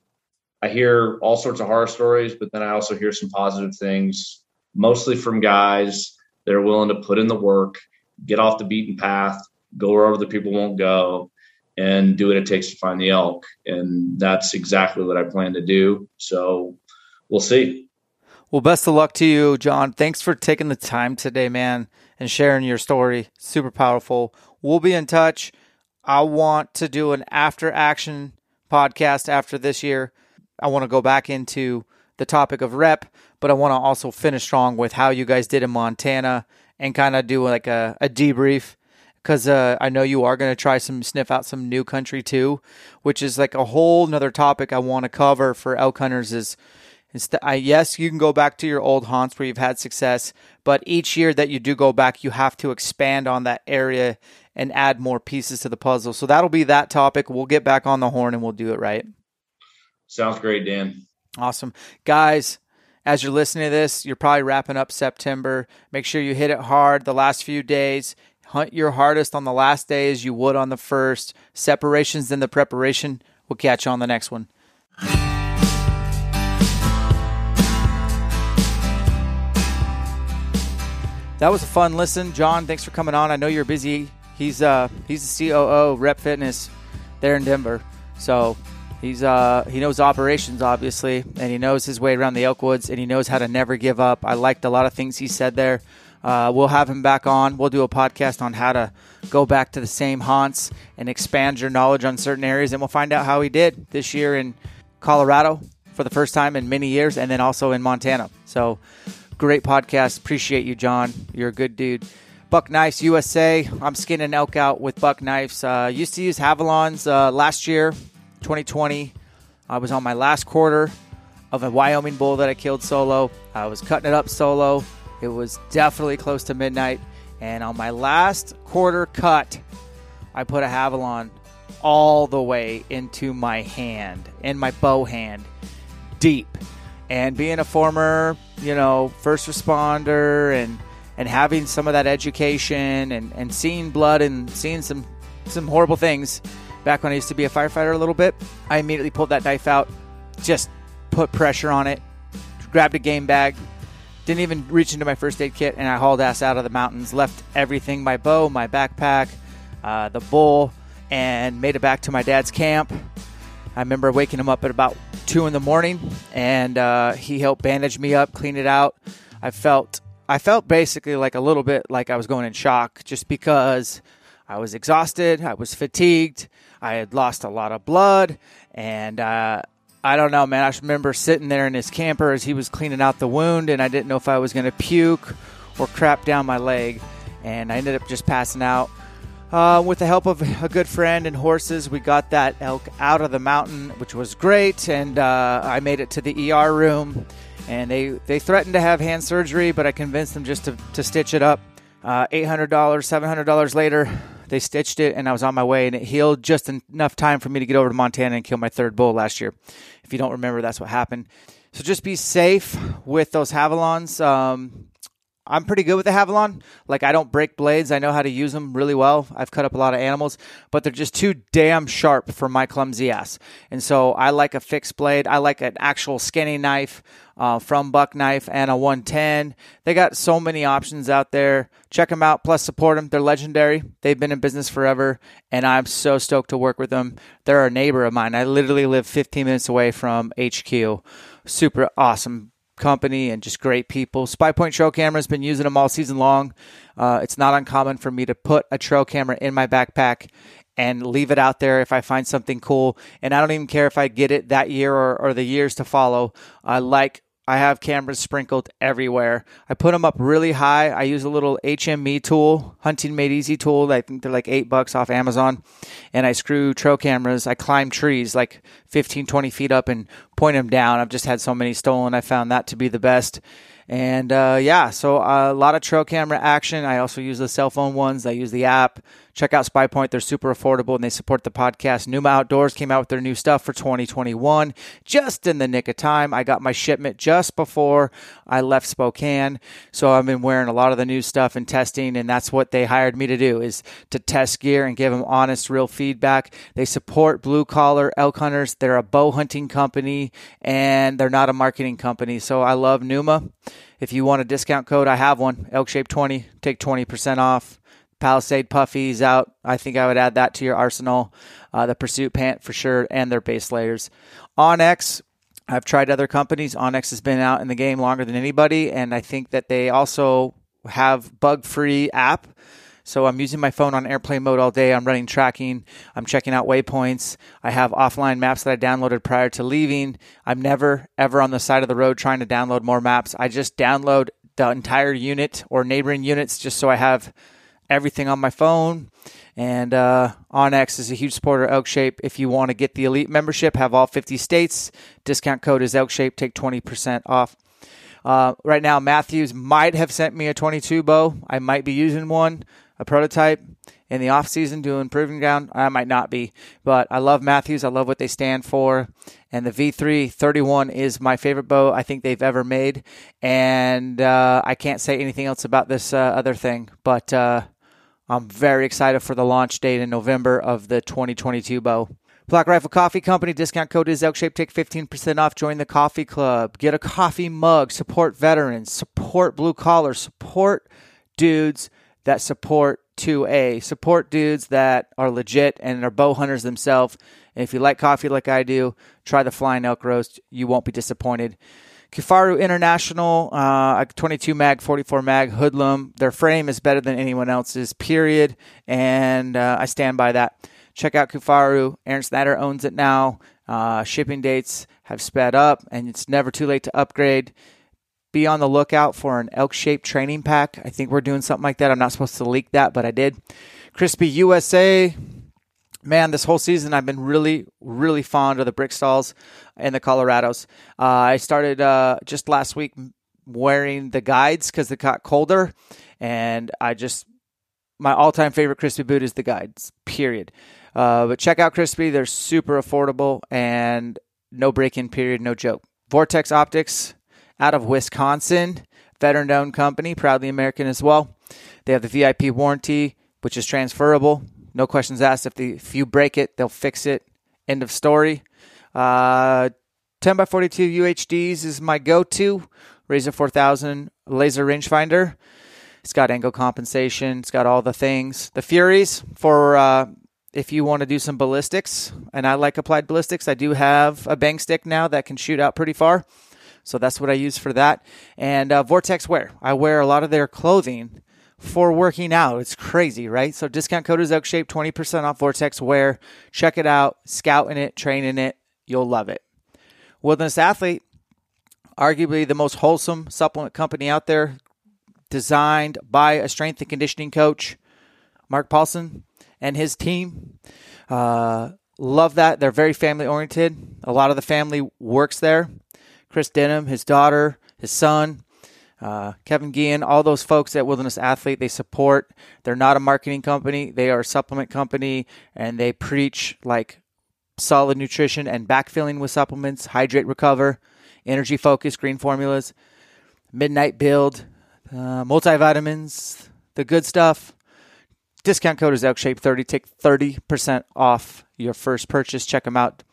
I hear all sorts of horror stories, but then I also hear some positive things, mostly from guys that are willing to put in the work, get off the beaten path, go where other people won't go, and do what it takes to find the elk. And that's exactly what I plan to do. So we'll see. Well, best of luck to you, John. Thanks for taking the time today, man, and sharing your story. Super powerful. We'll be in touch. I want to do an after action podcast after this year. I want to go back into the topic of rep, but I want to also finish strong with how you guys did in Montana and kind of do like a, a debrief because uh, I know you are going to try some sniff out some new country too, which is like a whole another topic I want to cover for elk hunters. Is, is the, yes, you can go back to your old haunts where you've had success, but each year that you do go back, you have to expand on that area and add more pieces to the puzzle. So that'll be that topic. We'll get back on the horn and we'll do it right. Sounds great, Dan. Awesome, guys as you're listening to this, you're probably wrapping up September. Make sure you hit it hard the last few days. Hunt your hardest on the last day as you would on the first. Separations then the preparation. We'll catch you on the next one. That was a fun listen, John. Thanks for coming on. I know you're busy. He's uh he's the COO Rep Fitness there in Denver. So He's uh, he knows operations obviously, and he knows his way around the Elkwoods, and he knows how to never give up. I liked a lot of things he said there. Uh, we'll have him back on. We'll do a podcast on how to go back to the same haunts and expand your knowledge on certain areas, and we'll find out how he did this year in Colorado for the first time in many years, and then also in Montana. So, great podcast. Appreciate you, John. You're a good dude. Buck Knives USA. I'm skinning elk out with Buck Knives. Uh, used to use Havalons uh, last year 2020. I was on my last quarter of a Wyoming bull that I killed solo. I was cutting it up solo. It was definitely close to midnight. And on my last quarter cut, I put a Havalon all the way into my hand, in my bow hand, deep. And being a former, you know, first responder and and having some of that education and, and seeing blood and seeing some some horrible things, back when I used to be a firefighter a little bit, I immediately pulled that knife out, just put pressure on it, grabbed a game bag, didn't even reach into my first aid kit, and I hauled ass out of the mountains, left everything my bow, my backpack, uh, the bull, and made it back to my dad's camp. I remember waking him up at about two in the morning, and uh, he helped bandage me up, clean it out. I felt I felt basically like a little bit like I was going in shock, just because I was exhausted, I was fatigued, I had lost a lot of blood, and uh, I don't know, man. I remember sitting there in his camper as he was cleaning out the wound, and I didn't know if I was going to puke or crap down my leg, and I ended up just passing out. Uh, with the help of a good friend and horses, we got that elk out of the mountain, which was great, and uh, I made it to the ER room. And they, they threatened to have hand surgery, but I convinced them just to, to stitch it up. Uh, $800, $700 later, they stitched it, and I was on my way, and it healed just enough time for me to get over to Montana and kill my third bull last year. If you don't remember, that's what happened. So just be safe with those Havalons. Um, I'm pretty good with the Havalon. Like I don't break blades. I know how to use them really well. I've cut up a lot of animals, but they're just too damn sharp for my clumsy ass. And so I like a fixed blade. I like an actual skinny knife uh, from Buck Knife and a 110. They got so many options out there. Check them out, plus support them. They're legendary. They've been in business forever, and I'm so stoked to work with them. They're a neighbor of mine. I literally live 15 minutes away from HQ. Super awesome company and just great people. Spy Point Trail Camera's been using them all season long. Uh, it's not uncommon for me to put a trail camera in my backpack and leave it out there if I find something cool. And I don't even care if I get it that year or, or the years to follow. I like I have cameras sprinkled everywhere. I put them up really high. I use a little HME tool, Hunting Made Easy tool. I think they're like eight bucks off Amazon. And I screw trail cameras. I climb trees like 15, 20 feet up and point them down. I've just had so many stolen. I found that to be the best. And uh, yeah, so a lot of trail camera action. I also use the cell phone ones. I use the app. Check out Spy Point. They're super affordable and they support the podcast. Numa Outdoors came out with their new stuff for 2021 just in the nick of time. I got my shipment just before I left Spokane. So I've been wearing a lot of the new stuff and testing, and that's what they hired me to do is to test gear and give them honest, real feedback. They support blue collar elk hunters. They're a bow hunting company and they're not a marketing company. So I love Numa. If you want a discount code, I have one. Elk Shape 20. Take 20% off. Palisade Puffies out. I think I would add that to your arsenal. Uh, the Pursuit Pant for sure, and their base layers. onX, I've tried other companies. onX has been out in the game longer than anybody, and I think that they also have bug free app. So I'm using my phone on airplane mode all day. I'm running tracking. I'm checking out waypoints. I have offline maps that I downloaded prior to leaving. I'm never, ever on the side of the road trying to download more maps. I just download the entire unit or neighboring units just so I have everything on my phone. And uh, onX is a huge supporter of Elk Shape. If you want to get the elite membership, have all 50 states. Discount code is Elk Shape. Take 20% off. Uh, right now, Mathews might have sent me a 22 bow. I might be using one, a prototype in the off season doing proving ground. I might not be, but I love Mathews. I love what they stand for. And the V3 31 is my favorite bow I think they've ever made. And uh, I can't say anything else about this uh, other thing, but uh, I'm very excited for the launch date in November of the 2022 bow. Black Rifle Coffee Company discount code is Elk Shape. Take 15% off. Join the coffee club. Get a coffee mug. Support veterans. Support blue collar. Support dudes that support 2A. Support dudes that are legit and are bow hunters themselves. And if you like coffee like I do, try the Flying Elk Roast. You won't be disappointed. Kifaru International, uh, 22 mag, 44 mag hoodlum. Their frame is better than anyone else's, period. And uh, I stand by that. Check out Kifaru. Aron Snyder owns it now. Uh, shipping dates have sped up, and it's never too late to upgrade. Be on the lookout for an elk shaped training pack. I think we're doing something like that. I'm not supposed to leak that, but I did. Crispi USA. Man, this whole season I've been really, really fond of the Briksdals and the Colorados. Uh, I started uh, just last week wearing the guides because it got colder, and I just my all-time favorite Crispi boot is the guides. Period. Uh, but check out Crispi. They're super affordable and no break in period, no joke. Vortex Optics out of Wisconsin, veteran owned company, proudly American as well. They have the VIP warranty, which is transferable. No questions asked. If, the, if you break it, they'll fix it. End of story. Uh, 10 by 42 UHDs is my go to. Razor 4000 laser rangefinder. It's got angle compensation. It's got all the things. The Furies for uh, if you want to do some ballistics, and I like applied ballistics, I do have a bang stick now that can shoot out pretty far. So that's what I use for that. And uh, Vortex Wear. I wear a lot of their clothing for working out. It's crazy, right? So discount code is Elk Shape, 20% off Vortex Wear. Check it out. Scouting it, training it. You'll love it. Wilderness Athlete, arguably the most wholesome supplement company out there, designed by a strength and conditioning coach, Mark Paulson and his team. Uh, love that. They're very family oriented. A lot of the family works there. Chris Denham, his daughter, his son, uh, Kevin Gian, all those folks at Wilderness Athlete, they support. They're not a marketing company, they are a supplement company, and they preach like solid nutrition and backfilling with supplements, hydrate, recover, energy focus, green formulas, midnight build, uh, multivitamins, the good stuff. Discount code is ElkShape30. Take 30% off your first purchase. Check them out.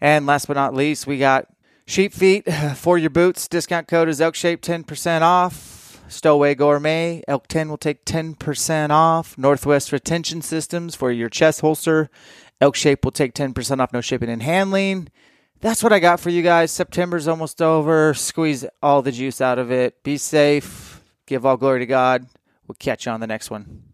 And last but not least, we got Sheep Feet for your boots. Discount code is ElkShape 10% off. Stowaway Gourmet, Elk 10 will take 10% off. Northwest Retention Systems for your chest holster. Elk Shape will take 10% off, no shipping and handling. That's what I got for you guys. September's almost over. Squeeze all the juice out of it. Be safe. Give all glory to God. We'll catch you on the next one.